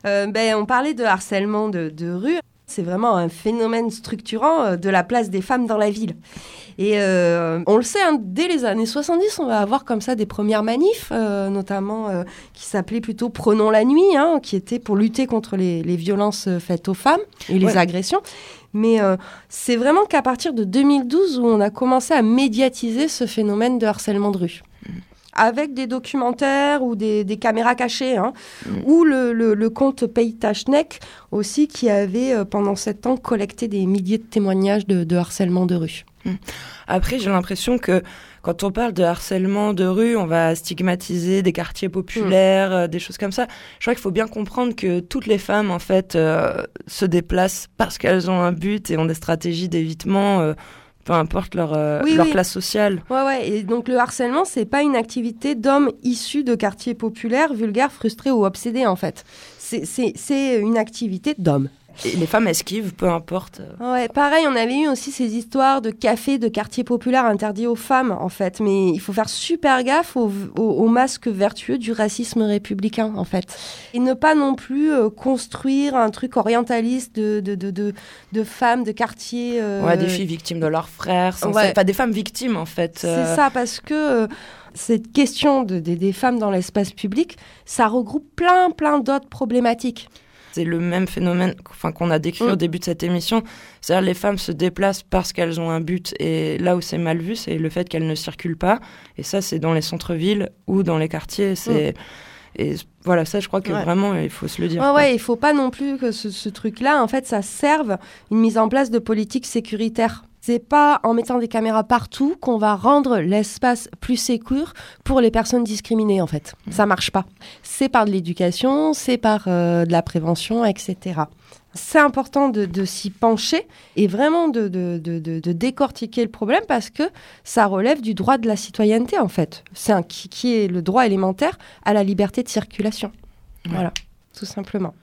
Euh, ben, on parlait de harcèlement de, de rue. C'est vraiment un phénomène structurant euh, de la place des femmes dans la ville. Et euh, on le sait, hein, dès les années 70, on va avoir comme ça des premières manifs, euh, notamment euh, qui s'appelaient plutôt Prenons la nuit, hein, qui étaient pour lutter contre les, les violences faites aux femmes et les Ouais. agressions. Mais c'est vraiment qu'à partir de 2012 où on a commencé à médiatiser ce phénomène de harcèlement de rue. Avec des documentaires ou des, des caméras cachées, hein. ou le, le, le compte Pays Tachnek aussi qui avait euh, pendant sept ans collecté des milliers de témoignages de, de harcèlement de rue. Après, j'ai l'impression que quand on parle de harcèlement de rue, on va stigmatiser des quartiers populaires, euh, des choses comme ça. Je crois qu'il faut bien comprendre que toutes les femmes, en fait, euh, se déplacent parce qu'elles ont un but et ont des stratégies d'évitement, peu importe leur, euh, Oui, leur oui. classe sociale. Ouais, ouais. Et donc le harcèlement, c'est pas une activité d'hommes issus de quartiers populaires, vulgaires, frustrés ou obsédés en fait. C'est une activité d'hommes. Et les femmes esquivent, peu importe. euh. Ouais, pareil, on avait eu aussi ces histoires de cafés, de quartiers populaires interdits aux femmes, en fait. Mais il faut faire super gaffe au, au, au masque vertueux du racisme républicain, en fait. Et ne pas non plus euh, construire un truc orientaliste de, de, de, de, de femmes, de quartiers. euh, Ouais, des filles victimes de leurs frères, ouais. enfin des femmes victimes, en fait. C'est euh, ça, parce que cette question de, des- des femmes dans l'espace public, ça regroupe plein, plein d'autres problématiques. C'est le même phénomène enfin, qu'on a décrit Mm. au début de cette émission. C'est-à-dire les femmes se déplacent parce qu'elles ont un but. Et là où c'est mal vu, c'est le fait qu'elles ne circulent pas. Et ça, c'est dans les centres-villes ou dans les quartiers. C'est... Et voilà, ça, je crois que Mm. Ouais. vraiment, il faut se le dire. Ouais, ouais, il faut pas non plus que ce, ce truc-là, en fait, ça serve une mise en place de politiques sécuritaires. C'est pas en mettant des caméras partout qu'on va rendre l'espace plus sécure pour les personnes discriminées, en fait. Ça marche pas. C'est par de l'éducation, c'est par euh, de la prévention, etc. c'est important de, de s'y pencher et vraiment de, décortiquer le problème parce que ça relève du droit de la citoyenneté en fait. C'est un qui, qui est le droit élémentaire à la liberté de circulation. Voilà, tout simplement.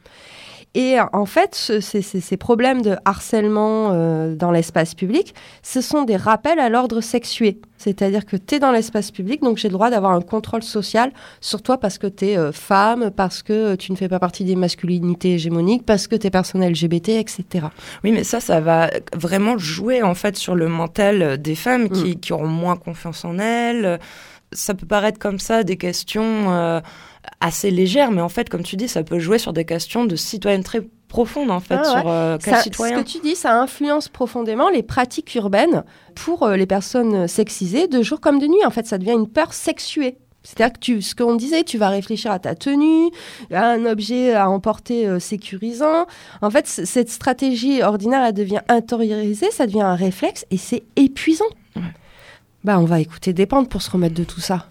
Et euh, en fait, ce- ces, problèmes de harcèlement euh, dans l'espace public, ce sont des rappels à l'ordre sexué. C'est-à-dire que tu es dans l'espace public, donc j'ai le droit d'avoir un contrôle social sur toi parce que tu es femme, parce que tu ne fais pas partie des masculinités hégémoniques, parce que tu es personne LGBT, etc. Oui, mais ça, ça va vraiment jouer en fait sur le mental des femmes qui, qui auront moins confiance en elles. Ça peut paraître comme ça des questions euh, assez légères, mais en fait, comme tu dis, ça peut jouer sur des questions de citoyenneté profonde en fait, Ah ouais. sur euh, quel Ça- citoyen. Ce que tu dis, ça influence profondément les pratiques urbaines pour euh, les personnes sexisées de jour comme de nuit. En fait, ça devient une peur sexuée. C'est-à-dire que tu, ce qu'on disait, tu vas réfléchir à ta tenue, à un objet à emporter euh, sécurisant. En fait, cette stratégie ordinaire, elle devient intériorisée, ça devient un réflexe et c'est épuisant. Bah, on va écouter des pentes pour se remettre de tout ça.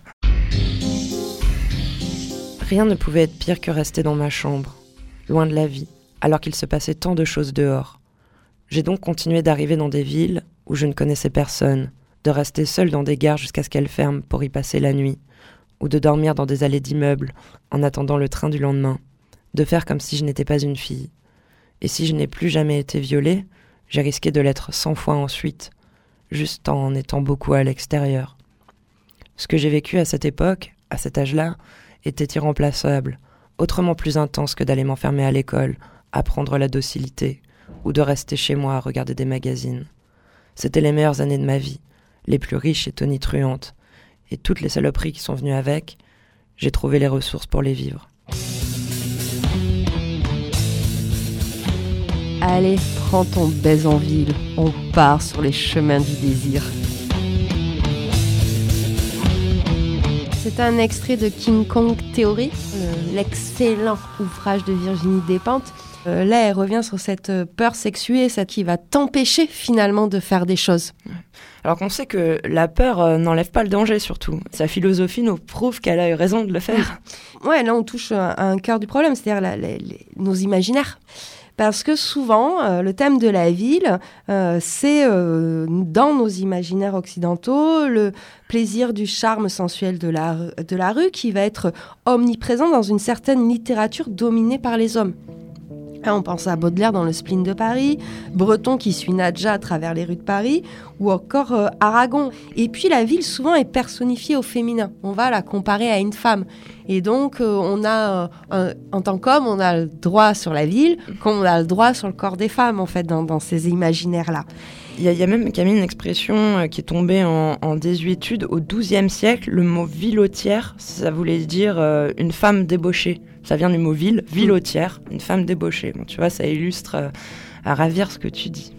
Rien ne pouvait être pire que rester dans ma chambre, loin de la vie, alors qu'il se passait tant de choses dehors. J'ai donc continué d'arriver dans des villes où je ne connaissais personne, de rester seule dans des gares jusqu'à ce qu'elles ferment pour y passer la nuit, ou de dormir dans des allées d'immeubles en attendant le train du lendemain, de faire comme si je n'étais pas une fille. Et si je n'ai plus jamais été violée, j'ai risqué de l'être cent fois ensuite, juste en étant beaucoup à l'extérieur. Ce que j'ai vécu à cette époque, à cet âge-là, était irremplaçable, autrement plus intense que d'aller m'enfermer à l'école, apprendre la docilité, ou de rester chez moi à regarder des magazines. C'était les meilleures années de ma vie, les plus riches et tonitruantes, et toutes les saloperies qui sont venues avec, j'ai trouvé les ressources pour les vivre. Allez, prends ton baise en ville. On part sur les chemins du désir. C'est un extrait de King Kong Theory, le- l'excellent ouvrage de Virginie Despentes. Euh, là, elle revient sur cette euh, peur sexuée, ça qui va t'empêcher finalement de faire des choses. Alors qu'on sait que la peur euh, n'enlève pas le danger surtout. Sa philosophie nous prouve qu'elle a eu raison de le faire. Ouais, là, on touche à un cœur du problème, c'est-à-dire nos imaginaires. Parce que souvent, euh, le thème de la ville, euh, c'est euh, dans nos imaginaires occidentaux le plaisir du charme sensuel de la, de la rue qui va être omniprésent dans une certaine littérature dominée par les hommes. On pense à Baudelaire dans le spleen de Paris, Breton qui suit Nadja à travers les rues de Paris, ou encore euh, Aragon. Et puis la ville souvent est personnifiée au féminin. On va la comparer à une femme. Et donc euh, on a, euh, en tant qu'homme, on a le droit sur la ville, comme on a le droit sur le corps des femmes en fait dans, ces imaginaires-là. Il y, a- il y a même Camille une expression qui est tombée en, désuétude au XIIe siècle. Le mot vilotière, ça voulait dire une femme débauchée. Ça vient du mot ville, vilotière, une femme débauchée. Bon, tu vois, ça illustre euh, à ravir ce que tu dis.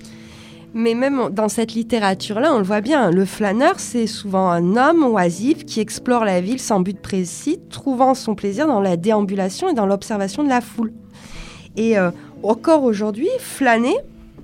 Mais même dans cette littérature-là, on le voit bien, le flâneur, c'est souvent un homme oisif qui explore la ville sans but précis, trouvant son plaisir dans la déambulation et dans l'observation de la foule. Et euh, encore aujourd'hui, flâner,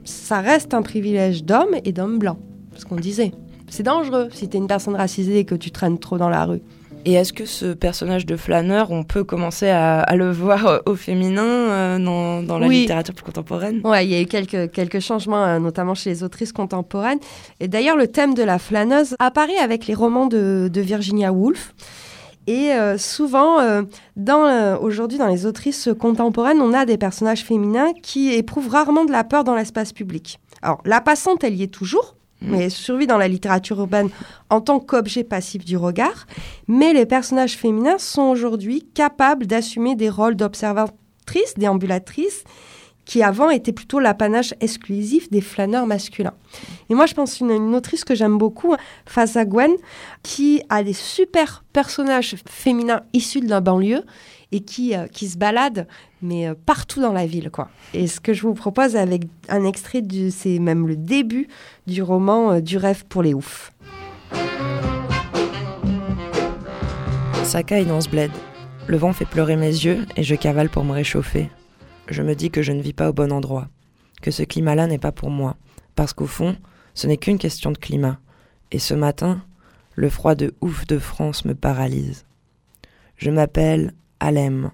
ça reste un privilège d'homme et d'homme blanc. Ce qu'on disait. C'est dangereux si tu es une personne racisée et que tu traînes trop dans la rue. Et est-ce que ce personnage de flâneur, on peut commencer à, à le voir euh, au féminin euh, dans, dans la Oui. littérature plus contemporaine? Ouais, il y a eu quelques, quelques changements, euh, notamment chez les autrices contemporaines. Et d'ailleurs, le thème de la flâneuse apparaît avec les romans de, de Virginia Woolf. Et euh, souvent, dans, aujourd'hui, dans les autrices contemporaines, on a des personnages féminins qui éprouvent rarement de la peur dans l'espace public. Alors, la passante, elle y est toujours, mais elle survit dans la littérature urbaine en tant qu'objet passif du regard. Mais les personnages féminins sont aujourd'hui capables d'assumer des rôles d'observatrices, déambulatrices, qui avant étaient plutôt l'apanage exclusif des flâneurs masculins. Et moi, je pense une, une autrice que j'aime beaucoup, Faza Gwen, qui a des super personnages féminins issus de la banlieue et qui, euh, qui se baladent, mais euh, partout dans la ville. quoi. Et ce que je vous propose avec un extrait, du- c'est même le début du roman euh, Du rêve pour les oufs. Ça caille dans ce bled. Le vent fait pleurer mes yeux et je cavale pour me réchauffer. Je me dis que je ne vis pas au bon endroit, que ce climat-là n'est pas pour moi, parce qu'au fond, ce n'est qu'une question de climat. Et ce matin, le froid de ouf de France me paralyse. Je m'appelle Alem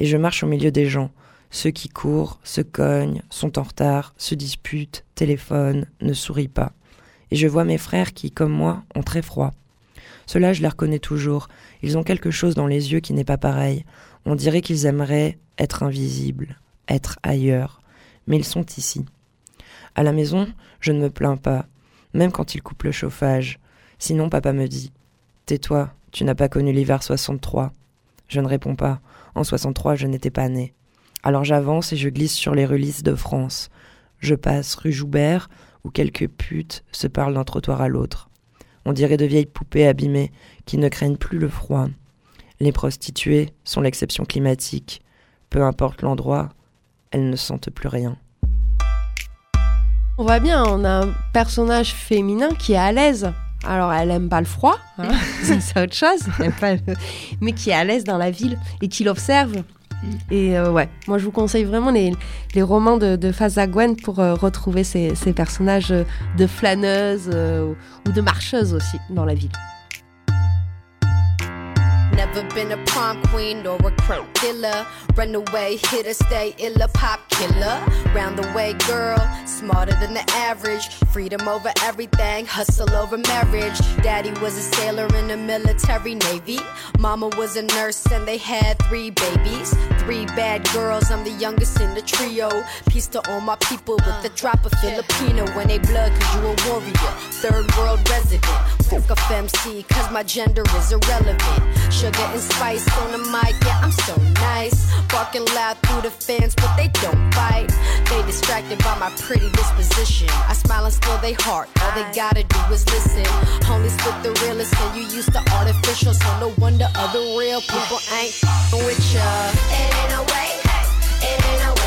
et je marche au milieu des gens, Ceux qui courent, se cognent, sont en retard, se disputent, téléphonent, ne sourient pas. Et je vois mes frères qui, comme moi, ont très froid. Ceux-là, je les reconnais toujours. Ils ont quelque chose dans les yeux qui n'est pas pareil. On dirait qu'ils aimeraient être invisibles, être ailleurs. Mais ils sont ici. À la maison, je ne me plains pas, même quand ils coupent le chauffage. Sinon, papa me dit Tais-toi, tu n'as pas connu l'hiver 63. Je ne réponds pas. En 63, je n'étais pas né. Alors j'avance et je glisse sur les relisses de France. Je passe rue Joubert, où quelques putes se parlent d'un trottoir à l'autre. On dirait de vieilles poupées abîmées qui ne craignent plus le froid. Les prostituées sont l'exception climatique. Peu importe l'endroit, elles ne sentent plus rien. On voit bien, on a un personnage féminin qui est à l'aise. Alors, elle aime pas le froid, hein, <laughs> c'est autre chose, pas le- mais qui est à l'aise dans la ville et qui l'observe. Et euh, ouais, moi je vous conseille vraiment les, les romans de, de Faza Gwen pour euh, retrouver ces, ces personnages euh, de flâneuses euh, ou de marcheuses aussi dans la ville. Never been a prom queen or a crook killer. Runaway, hit or stay illa, pop killer. Round the way girl, smarter than the average. Freedom over everything, hustle over marriage. Daddy was a sailor in the military navy. Mama was a nurse and they had three babies. Three bad girls, I'm the youngest in the trio. Peace to all my people with a drop of Filipino when they blood, cause you a warrior. Third world resident. Fuck FMC, cause my gender is irrelevant. Sugar spice on the mic, yeah, I'm so nice. Barking loud through the fence, but they don't bite. They distracted by my pretty disposition. I smile and steal their heart, all they gotta do is listen. Only spit the realest, and you used to artificial, so no wonder other real people ain't with ya. It ain't a way, hey, it ain't a way,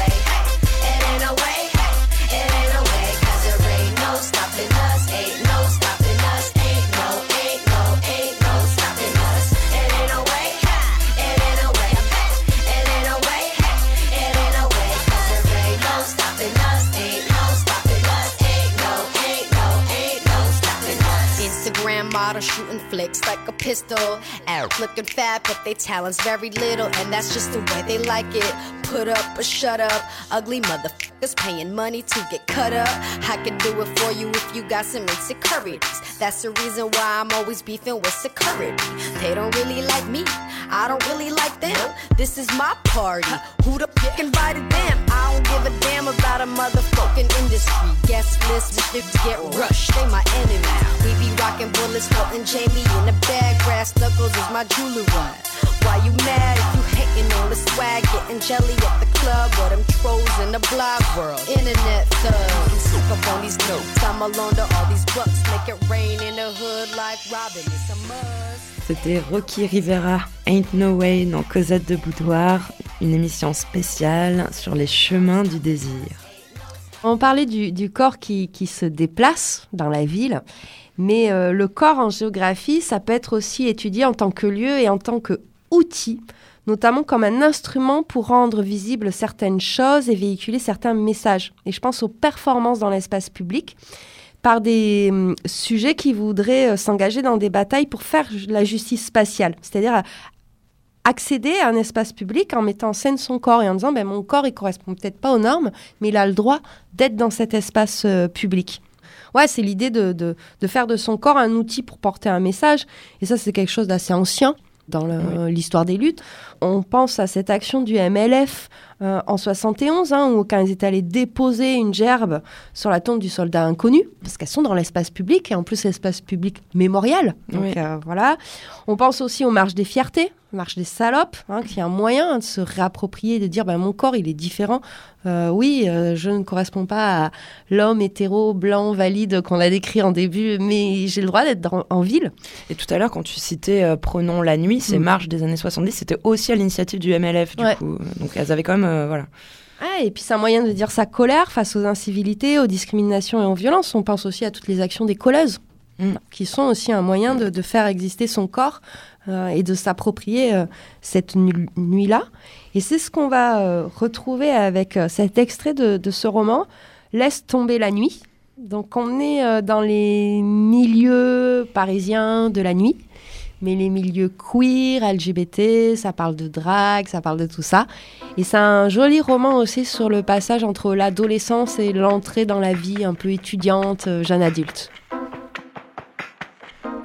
like a pistol. Out looking fat, but they talent's very little, and that's just the way they like it. Put up or shut up. Ugly motherfuckers paying money to get cut up. I can do it for you if you got some insecurities. That's the reason why I'm always beefing with security. They don't really like me. I don't really like them. This is my party. Who the fuck invited them? I don't give a damn about a motherfucking industry. Guest list niggas get rushed. They my enemies. We be rocking bullets, floating Jamie in the bag. Brass knuckles is my jewelry. Why you mad if you hating on the swag? Getting jelly at the club or them trolls in the blog world. Internet thugs. Sick up on these notes. I'm alone to all these bucks. Make it rain in the hood like Robin. It's a must. C'était Rocky Rivera, Ain't No Way dans Cosette de Boudoir, une émission spéciale sur les chemins du désir. On parlait du, du corps qui, se déplace dans la ville, mais euh, le corps en géographie, ça peut être aussi étudié en tant que lieu et en tant que outil, notamment comme un instrument pour rendre visibles certaines choses et véhiculer certains messages. Et je pense aux performances dans l'espace public par des hum, sujets qui voudraient euh, s'engager dans des batailles pour faire la justice spatiale, c'est-à-dire à- accéder à un espace public en mettant en scène son corps et en disant ben, mon corps il correspond peut-être pas aux normes, mais il a le droit d'être dans cet espace euh, public. Ouais, c'est l'idée de, de, de faire de son corps un outil pour porter un message. Et ça, c'est quelque chose d'assez ancien dans l'histoire des luttes. On pense à cette action du MLF euh, en 71, hein, où quand ils étaient allés déposer une gerbe sur la tombe du soldat inconnu, parce qu'elles sont dans l'espace public, et en plus l'espace public mémorial. Donc Oui. euh, voilà. On pense aussi aux marches des fiertés, marche des salopes, hein, qui est un moyen de se réapproprier, de dire ben, mon corps il est différent. Euh, oui, euh, je ne corresponds pas à l'homme hétéro, blanc, valide qu'on a décrit en début, mais j'ai le droit d'être dans- en ville. Et tout à l'heure, quand tu citais euh, Prenons la nuit, ces Mm. marches des années 70, c'était aussi à l'initiative du MLF, du Ouais. coup. Donc elles avaient quand même, euh, voilà. Ah, et puis c'est un moyen de dire sa colère face aux incivilités, aux discriminations et aux violences. On pense aussi à toutes les actions des colleuses, Mm. qui sont aussi un moyen de, de faire exister son corps euh, et de s'approprier euh, cette nu- nuit-là. Et c'est ce qu'on va euh, retrouver avec cet extrait de, de ce roman, Laisse tomber la nuit. Donc on est dans les milieux parisiens de la nuit, mais les milieux queer, LGBT, ça parle de drague, ça parle de tout ça. Et c'est un joli roman aussi sur le passage entre l'adolescence et l'entrée dans la vie un peu étudiante, jeune adulte.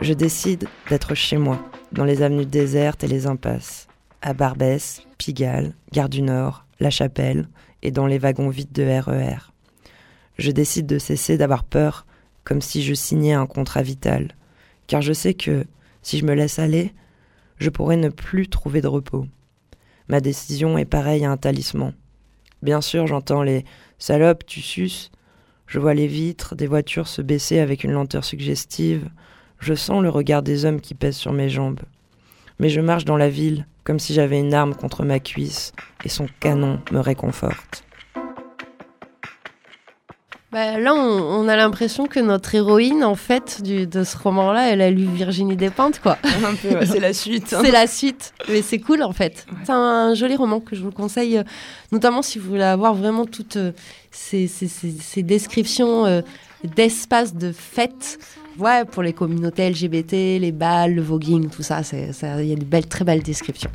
Je décide d'être chez moi, dans les avenues désertes et les impasses, à Barbès, Pigalle, Gare du Nord, La Chapelle et dans les wagons vides de RER. Je décide de cesser d'avoir peur, comme si je signais un contrat vital, car je sais que, si je me laisse aller, je pourrais ne plus trouver de repos. Ma décision est pareille à un talisman. Bien sûr, j'entends les salopes, tu suces. Je vois les vitres des voitures se baisser avec une lenteur suggestive. Je sens le regard des hommes qui pèsent sur mes jambes. Mais je marche dans la ville comme si j'avais une arme contre ma cuisse et son canon me réconforte. Bah, là, on, on a l'impression que notre héroïne, en fait, du, de ce roman-là, elle a lu Virginie Despentes, quoi. <laughs> Ouais, c'est la suite. hein. C'est la suite, mais c'est cool en fait. C'est un joli roman que je vous conseille, euh, notamment si vous voulez avoir vraiment toutes euh, ces, ces- ces- ces descriptions euh, d'espaces de fêtes. Ouais, pour les communautés LGBT, les balles, le voguing, tout ça, il y a de belles, très belles descriptions.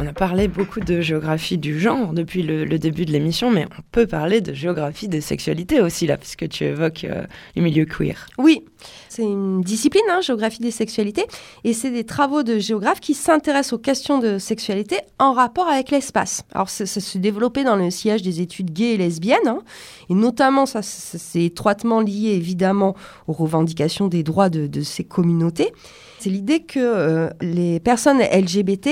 On a parlé beaucoup de géographie du genre depuis le, début de l'émission, mais on peut parler de géographie des sexualités aussi, là, puisque tu évoques euh, le milieu queer. Oui, c'est une discipline, hein, géographie des sexualités, et c'est des travaux de géographes qui s'intéressent aux questions de sexualité en rapport avec l'espace. Alors, ça, se développait dans le sillage des études gays et lesbiennes, hein, et notamment, ça, ça, c'est étroitement lié évidemment aux revendications des droits de, de ces communautés. C'est l'idée que euh, les personnes LGBT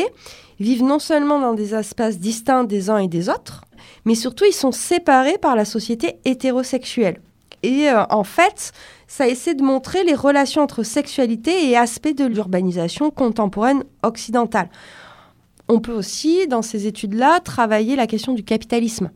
vivent non seulement dans des espaces distincts des uns et des autres, mais surtout ils sont séparés par la société hétérosexuelle. Et euh, en fait, ça essaie de montrer les relations entre sexualité et aspects de l'urbanisation contemporaine occidentale. On peut aussi, dans ces études-là, travailler la question du capitalisme.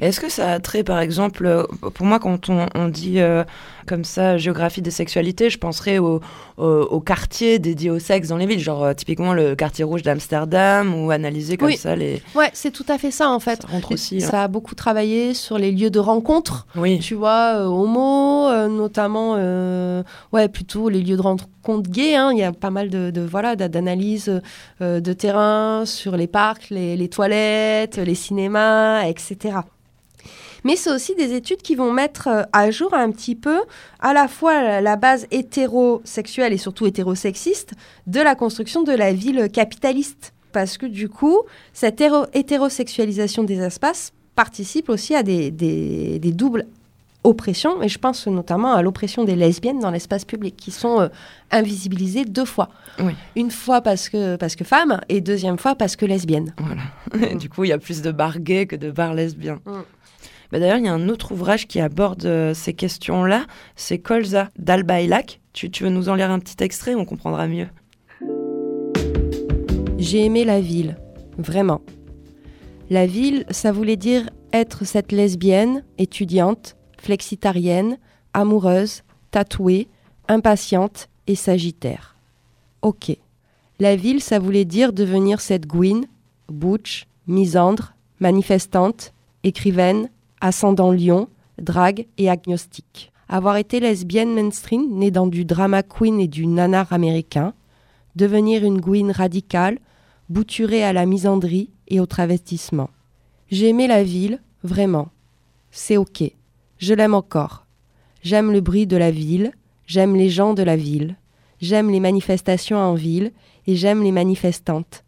Est-ce que ça a trait, par exemple, euh, pour moi, quand on, on dit euh, comme ça géographie des sexualités, je penserais au, au, au quartier dédié au sexe dans les villes, genre euh, typiquement le quartier rouge d'Amsterdam, ou analyser comme Oui. ça les. Ouais, c'est tout à fait ça en fait. Ça rentre aussi. hein. Ça a beaucoup travaillé sur les lieux de rencontre, Oui. tu vois, euh, homo, notamment, ouais, plutôt les lieux de rencontre gays. hein. Il y a pas mal de, de voilà d'a- d'analyses de terrain sur les parcs, les, les toilettes, les cinémas, etc. Mais c'est aussi des études qui vont mettre euh, à jour un petit peu à la fois la- base hétérosexuelle et surtout hétérosexiste de la construction de la ville capitaliste. Parce que du coup, cette hétérosexualisation des espaces participe aussi à des, des- des doubles oppressions, et je pense notamment à l'oppression des lesbiennes dans l'espace public, qui sont euh, invisibilisées deux fois. Oui. Une fois parce que, parce que femmes, et deuxième fois parce que lesbiennes. Voilà. <laughs> du coup, il y a plus de bars gays que de bars lesbiens. Mm. Bah, D'ailleurs, il y a un autre ouvrage qui aborde euh, ces questions-là, c'est Colza d'Albaïlac. Tu, veux nous en lire un petit extrait, on comprendra mieux. J'ai aimé la ville, vraiment. La ville, ça voulait dire être cette lesbienne, étudiante, flexitarienne, amoureuse, tatouée, impatiente et sagittaire. Ok. La ville, ça voulait dire devenir cette Gwyn, butch, misandre, manifestante, écrivaine, ascendant lion, drague et agnostique. Avoir été lesbienne mainstream, née dans du drama queen et du nanar américain, devenir une Gwyn radicale, bouturée à la misandrie et au travestissement. J'ai aimé la ville, vraiment. C'est ok. Je l'aime encore. J'aime le bruit de la ville, j'aime les gens de la ville, j'aime les manifestations en ville et j'aime les manifestantes.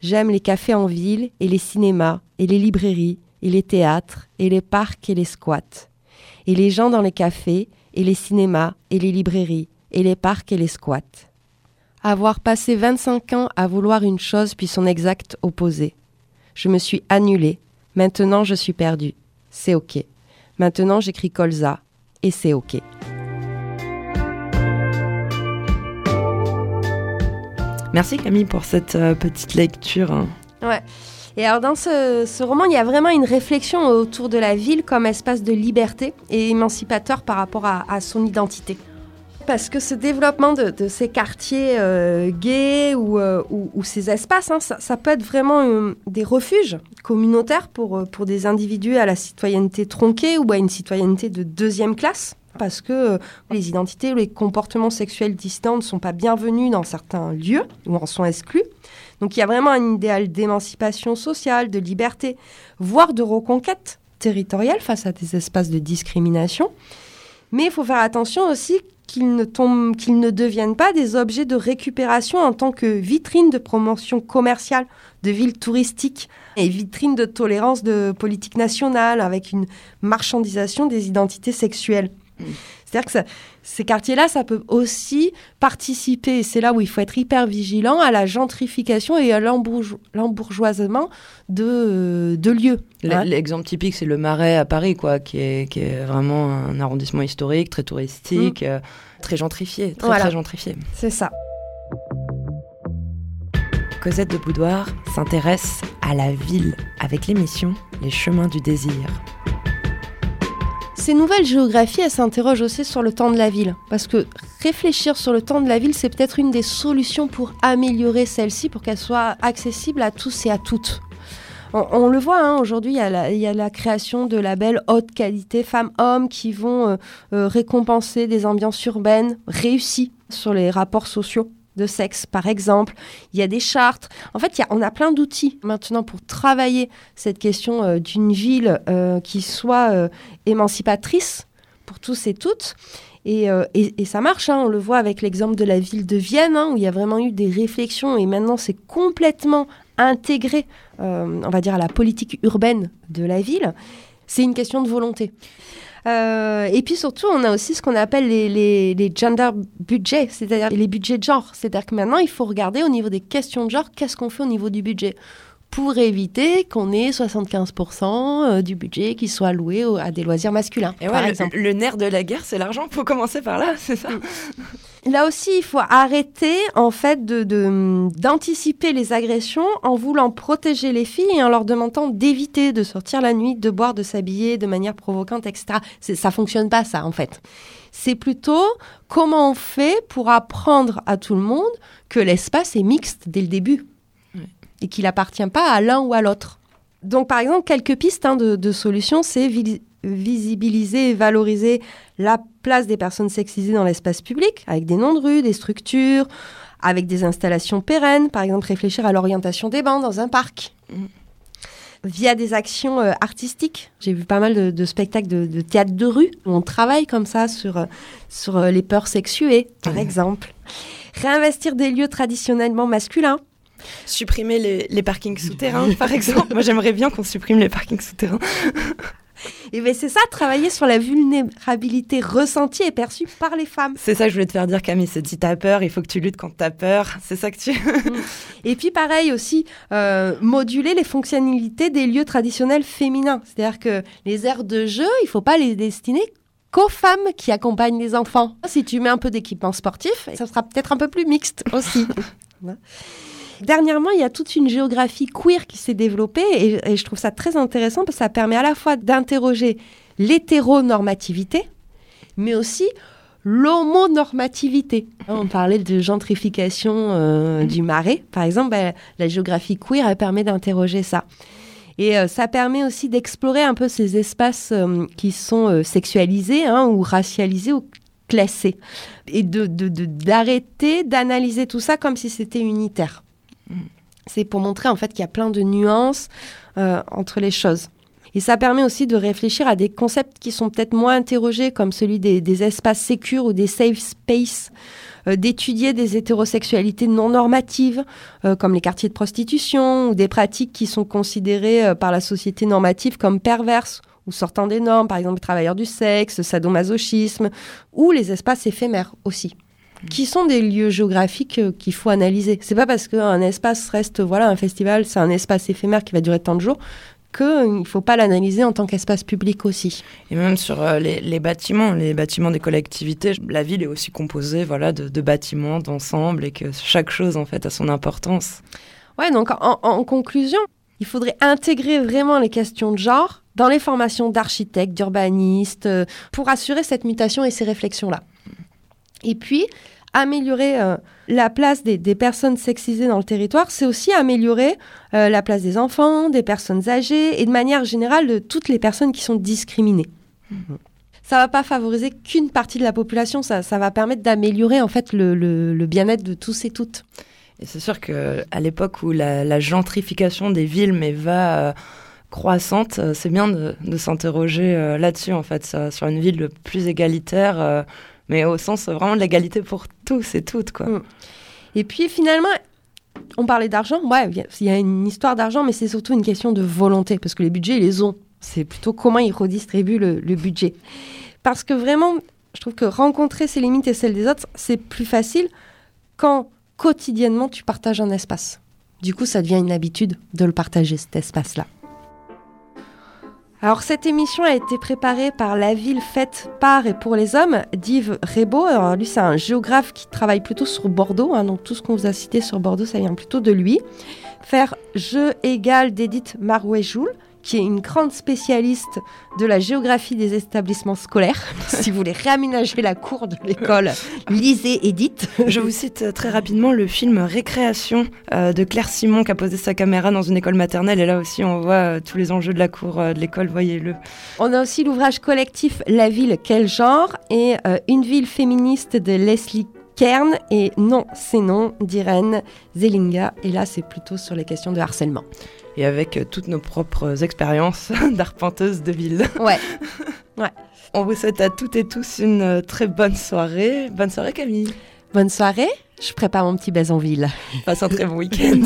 J'aime les cafés en ville et les cinémas et les librairies et les théâtres et les parcs et les squats. Et les gens dans les cafés et les cinémas et les librairies et les parcs et les squats. Avoir passé 25 ans à vouloir une chose puis son exact opposé. Je me suis annulée. Maintenant je suis perdue. C'est ok. Maintenant j'écris colza. Et c'est ok. Merci Camille pour cette euh, petite lecture. hein. Ouais. Et alors dans ce, roman, il y a vraiment une réflexion autour de la ville comme espace de liberté et émancipateur par rapport à, son identité. Parce que ce développement de, ces quartiers euh, gays ou, euh, ou- ces espaces, hein, ça, peut être vraiment euh, des refuges communautaires pour, des individus à la citoyenneté tronquée ou à une citoyenneté de deuxième classe. parce que les identités ou les comportements sexuels dissidents ne sont pas bienvenus dans certains lieux ou en sont exclus. Donc il y a vraiment un idéal d'émancipation sociale, de liberté, voire de reconquête territoriale face à des espaces de discrimination. Mais il faut faire attention aussi qu'ils ne, tombent, qu'ils ne deviennent pas des objets de récupération en tant que vitrine de promotion commerciale de villes touristiques et vitrine de tolérance de politique nationale avec une marchandisation des identités sexuelles. C'est-à-dire que ça- ces quartiers-là, ça peut aussi participer, et c'est là où il faut être hyper vigilant, à la gentrification et à l'embourgeo- l'embourgeoisement de, de lieux. L'exemple typique, c'est le Marais à Paris, quoi, qui est, qui est vraiment un arrondissement historique, très touristique, euh, très gentrifié, très, Voilà. très gentrifié. C'est ça. Cosette de Boudoir s'intéresse à la ville avec l'émission Les chemins du désir. Ces nouvelles géographies, elles s'interrogent aussi sur le temps de la ville. Parce que réfléchir sur le temps de la ville, c'est peut-être une des solutions pour améliorer celle-ci, pour qu'elle soit accessible à tous et à toutes. On, le voit, hein, aujourd'hui, il y a la création de labels haute qualité femmes-hommes qui vont euh, euh, récompenser des ambiances urbaines réussies sur les rapports sociaux de sexe, par exemple. Il y a des chartes. En fait, il y a- on a plein d'outils maintenant pour travailler cette question euh, d'une ville euh, qui soit euh, émancipatrice pour tous et toutes. Et, et- ça marche, hein, on le voit avec l'exemple de la ville de Vienne, hein, où il y a vraiment eu des réflexions et maintenant c'est complètement intégré, on va dire, à la politique urbaine de la ville. C'est une question de volonté. Euh, et puis surtout, on a aussi ce qu'on appelle les, gender budgets, c'est-à-dire les budgets de genre. C'est-à-dire que maintenant, il faut regarder au niveau des questions de genre, qu'est-ce qu'on fait au niveau du budget pour éviter qu'on ait 75% euh, du budget qui soit alloué à des loisirs masculins, Et ouais, par le- exemple. Le, nerf de la guerre, c'est l'argent. Faut commencer par là, c'est ça. Là aussi, il faut arrêter en fait de- d'anticiper les agressions en voulant protéger les filles et en leur demandant d'éviter de sortir la nuit, de boire, de s'habiller de manière provocante, etc. Ça fonctionne pas ça en fait. C'est plutôt comment on fait pour apprendre à tout le monde que l'espace est mixte dès le début et qu'il appartient pas à l'un ou à l'autre. Donc, par exemple, quelques pistes hein, de, de solutions, c'est visi- visibiliser et valoriser la place des personnes sexisées dans l'espace public, avec des noms de rues, des structures, avec des installations pérennes, par exemple réfléchir à l'orientation des bancs dans un parc. Mhm. Via des actions euh, artistiques. J'ai vu pas mal de, de spectacles de, de théâtre de rue où on travaille comme ça sur, euh, sur euh, les peurs sexuées, par exemple. Réinvestir des lieux traditionnellement masculins. Supprimer les, les parkings souterrains, par exemple. Moi, j'aimerais bien qu'on supprime les parkings souterrains. <laughs> Et ben c'est ça, travailler sur la vulnérabilité ressentie et perçue par les femmes. C'est ça que je voulais te faire dire, Camille. C'est si t'as peur, il faut que tu luttes quand t'as peur. C'est ça que tu. Et puis pareil aussi, euh, moduler les fonctionnalités des lieux traditionnels féminins. C'est-à-dire que les aires de jeu, il faut pas les destiner qu'aux femmes qui accompagnent les enfants. Si tu mets un peu d'équipement sportif, ça sera peut-être un peu plus mixte aussi. <laughs> Dernièrement, il y a toute une géographie queer qui s'est développée et, je trouve ça très intéressant parce que ça permet à la fois d'interroger l'hétéronormativité, mais aussi l'homonormativité. On parlait de gentrification euh, du marais, par exemple, ben, la géographie queer, elle permet d'interroger ça. Et euh, ça permet aussi d'explorer un peu ces espaces euh, qui sont sexualisés hein, ou racialisés ou classés. Et d'arrêter d'analyser tout ça comme si c'était unitaire. C'est pour montrer en fait qu'il y a plein de nuances euh, entre les choses. Et ça permet aussi de réfléchir à des concepts qui sont peut-être moins interrogés, comme celui des, espaces sécures ou des safe spaces, euh, d'étudier des hétérosexualités non normatives, euh, comme les quartiers de prostitution, ou des pratiques qui sont considérées par la société normative comme perverses ou sortant des normes, par exemple les travailleurs du sexe, sadomasochisme, ou les espaces éphémères aussi qui sont des lieux géographiques euh, qu'il faut analyser. C'est pas parce qu'un espace reste, voilà, un festival, c'est un espace éphémère qui va durer tant de jours, qu'il ne faut pas l'analyser en tant qu'espace public aussi. Et même sur euh, les, les bâtiments, les bâtiments des collectivités, la ville est aussi composée voilà, de, de bâtiments, d'ensemble, et que chaque chose en fait a son importance. Ouais, donc en, en conclusion, il faudrait intégrer vraiment les questions de genre dans les formations d'architectes, d'urbanistes, euh, pour assurer cette mutation et ces réflexions-là. Et puis, améliorer euh, la place des, des personnes sexisées dans le territoire, c'est aussi améliorer euh, la place des enfants, des personnes âgées et de manière générale de toutes les personnes qui sont discriminées. ça va pas favoriser qu'une partie de la population, ça, ça va permettre d'améliorer en fait le, le- le bien-être de tous et toutes. Et c'est sûr que à l'époque où la, la gentrification des villes mais va euh, croissante, c'est bien de, de s'interroger là-dessus en fait, ça, sur une ville plus égalitaire, mais au sens vraiment de l'égalité pour tous et toutes quoi. Mm. Et puis finalement, on parlait d'argent, ouais, il y a une histoire d'argent, mais c'est surtout une question de volonté, parce que les budgets, ils les ont. C'est plutôt comment ils redistribuent le, le budget. Parce que vraiment, je trouve que rencontrer ses limites et celles des autres, c'est plus facile quand quotidiennement tu partages un espace. Du coup, ça devient une habitude de le partager, cet espace-là. Alors, cette émission a été préparée par La Ville faite par et pour les hommes d'Yves Rebaud. Alors, lui, c'est un géographe qui travaille plutôt sur Bordeaux. hein, donc, tout ce qu'on vous a cité sur Bordeaux, ça vient plutôt de lui. Faire Jeu égal d'Edith Marouet-Joule, qui est une grande spécialiste de la géographie des établissements scolaires. <laughs> si vous voulez réaménager la cour de l'école, lisez Edith. Je vous cite euh, très rapidement le film Récréation euh, de Claire Simon qui a posé sa caméra dans une école maternelle et là aussi on voit euh, tous les enjeux de la cour euh, de l'école, voyez-le. On a aussi l'ouvrage collectif La ville, quel genre et Une ville féministe de Leslie Kern et Non, c'est non d'Irène Zellinga. Et là, c'est plutôt sur les questions de harcèlement. Et avec euh, toutes nos propres expériences <laughs> d'arpenteuse de ville. <laughs> <laughs> Ouais. On vous souhaite à toutes et tous une euh, très bonne soirée. Bonne soirée Camille. Bonne soirée. Je prépare mon petit baiser en ville. Passe un très bon week-end.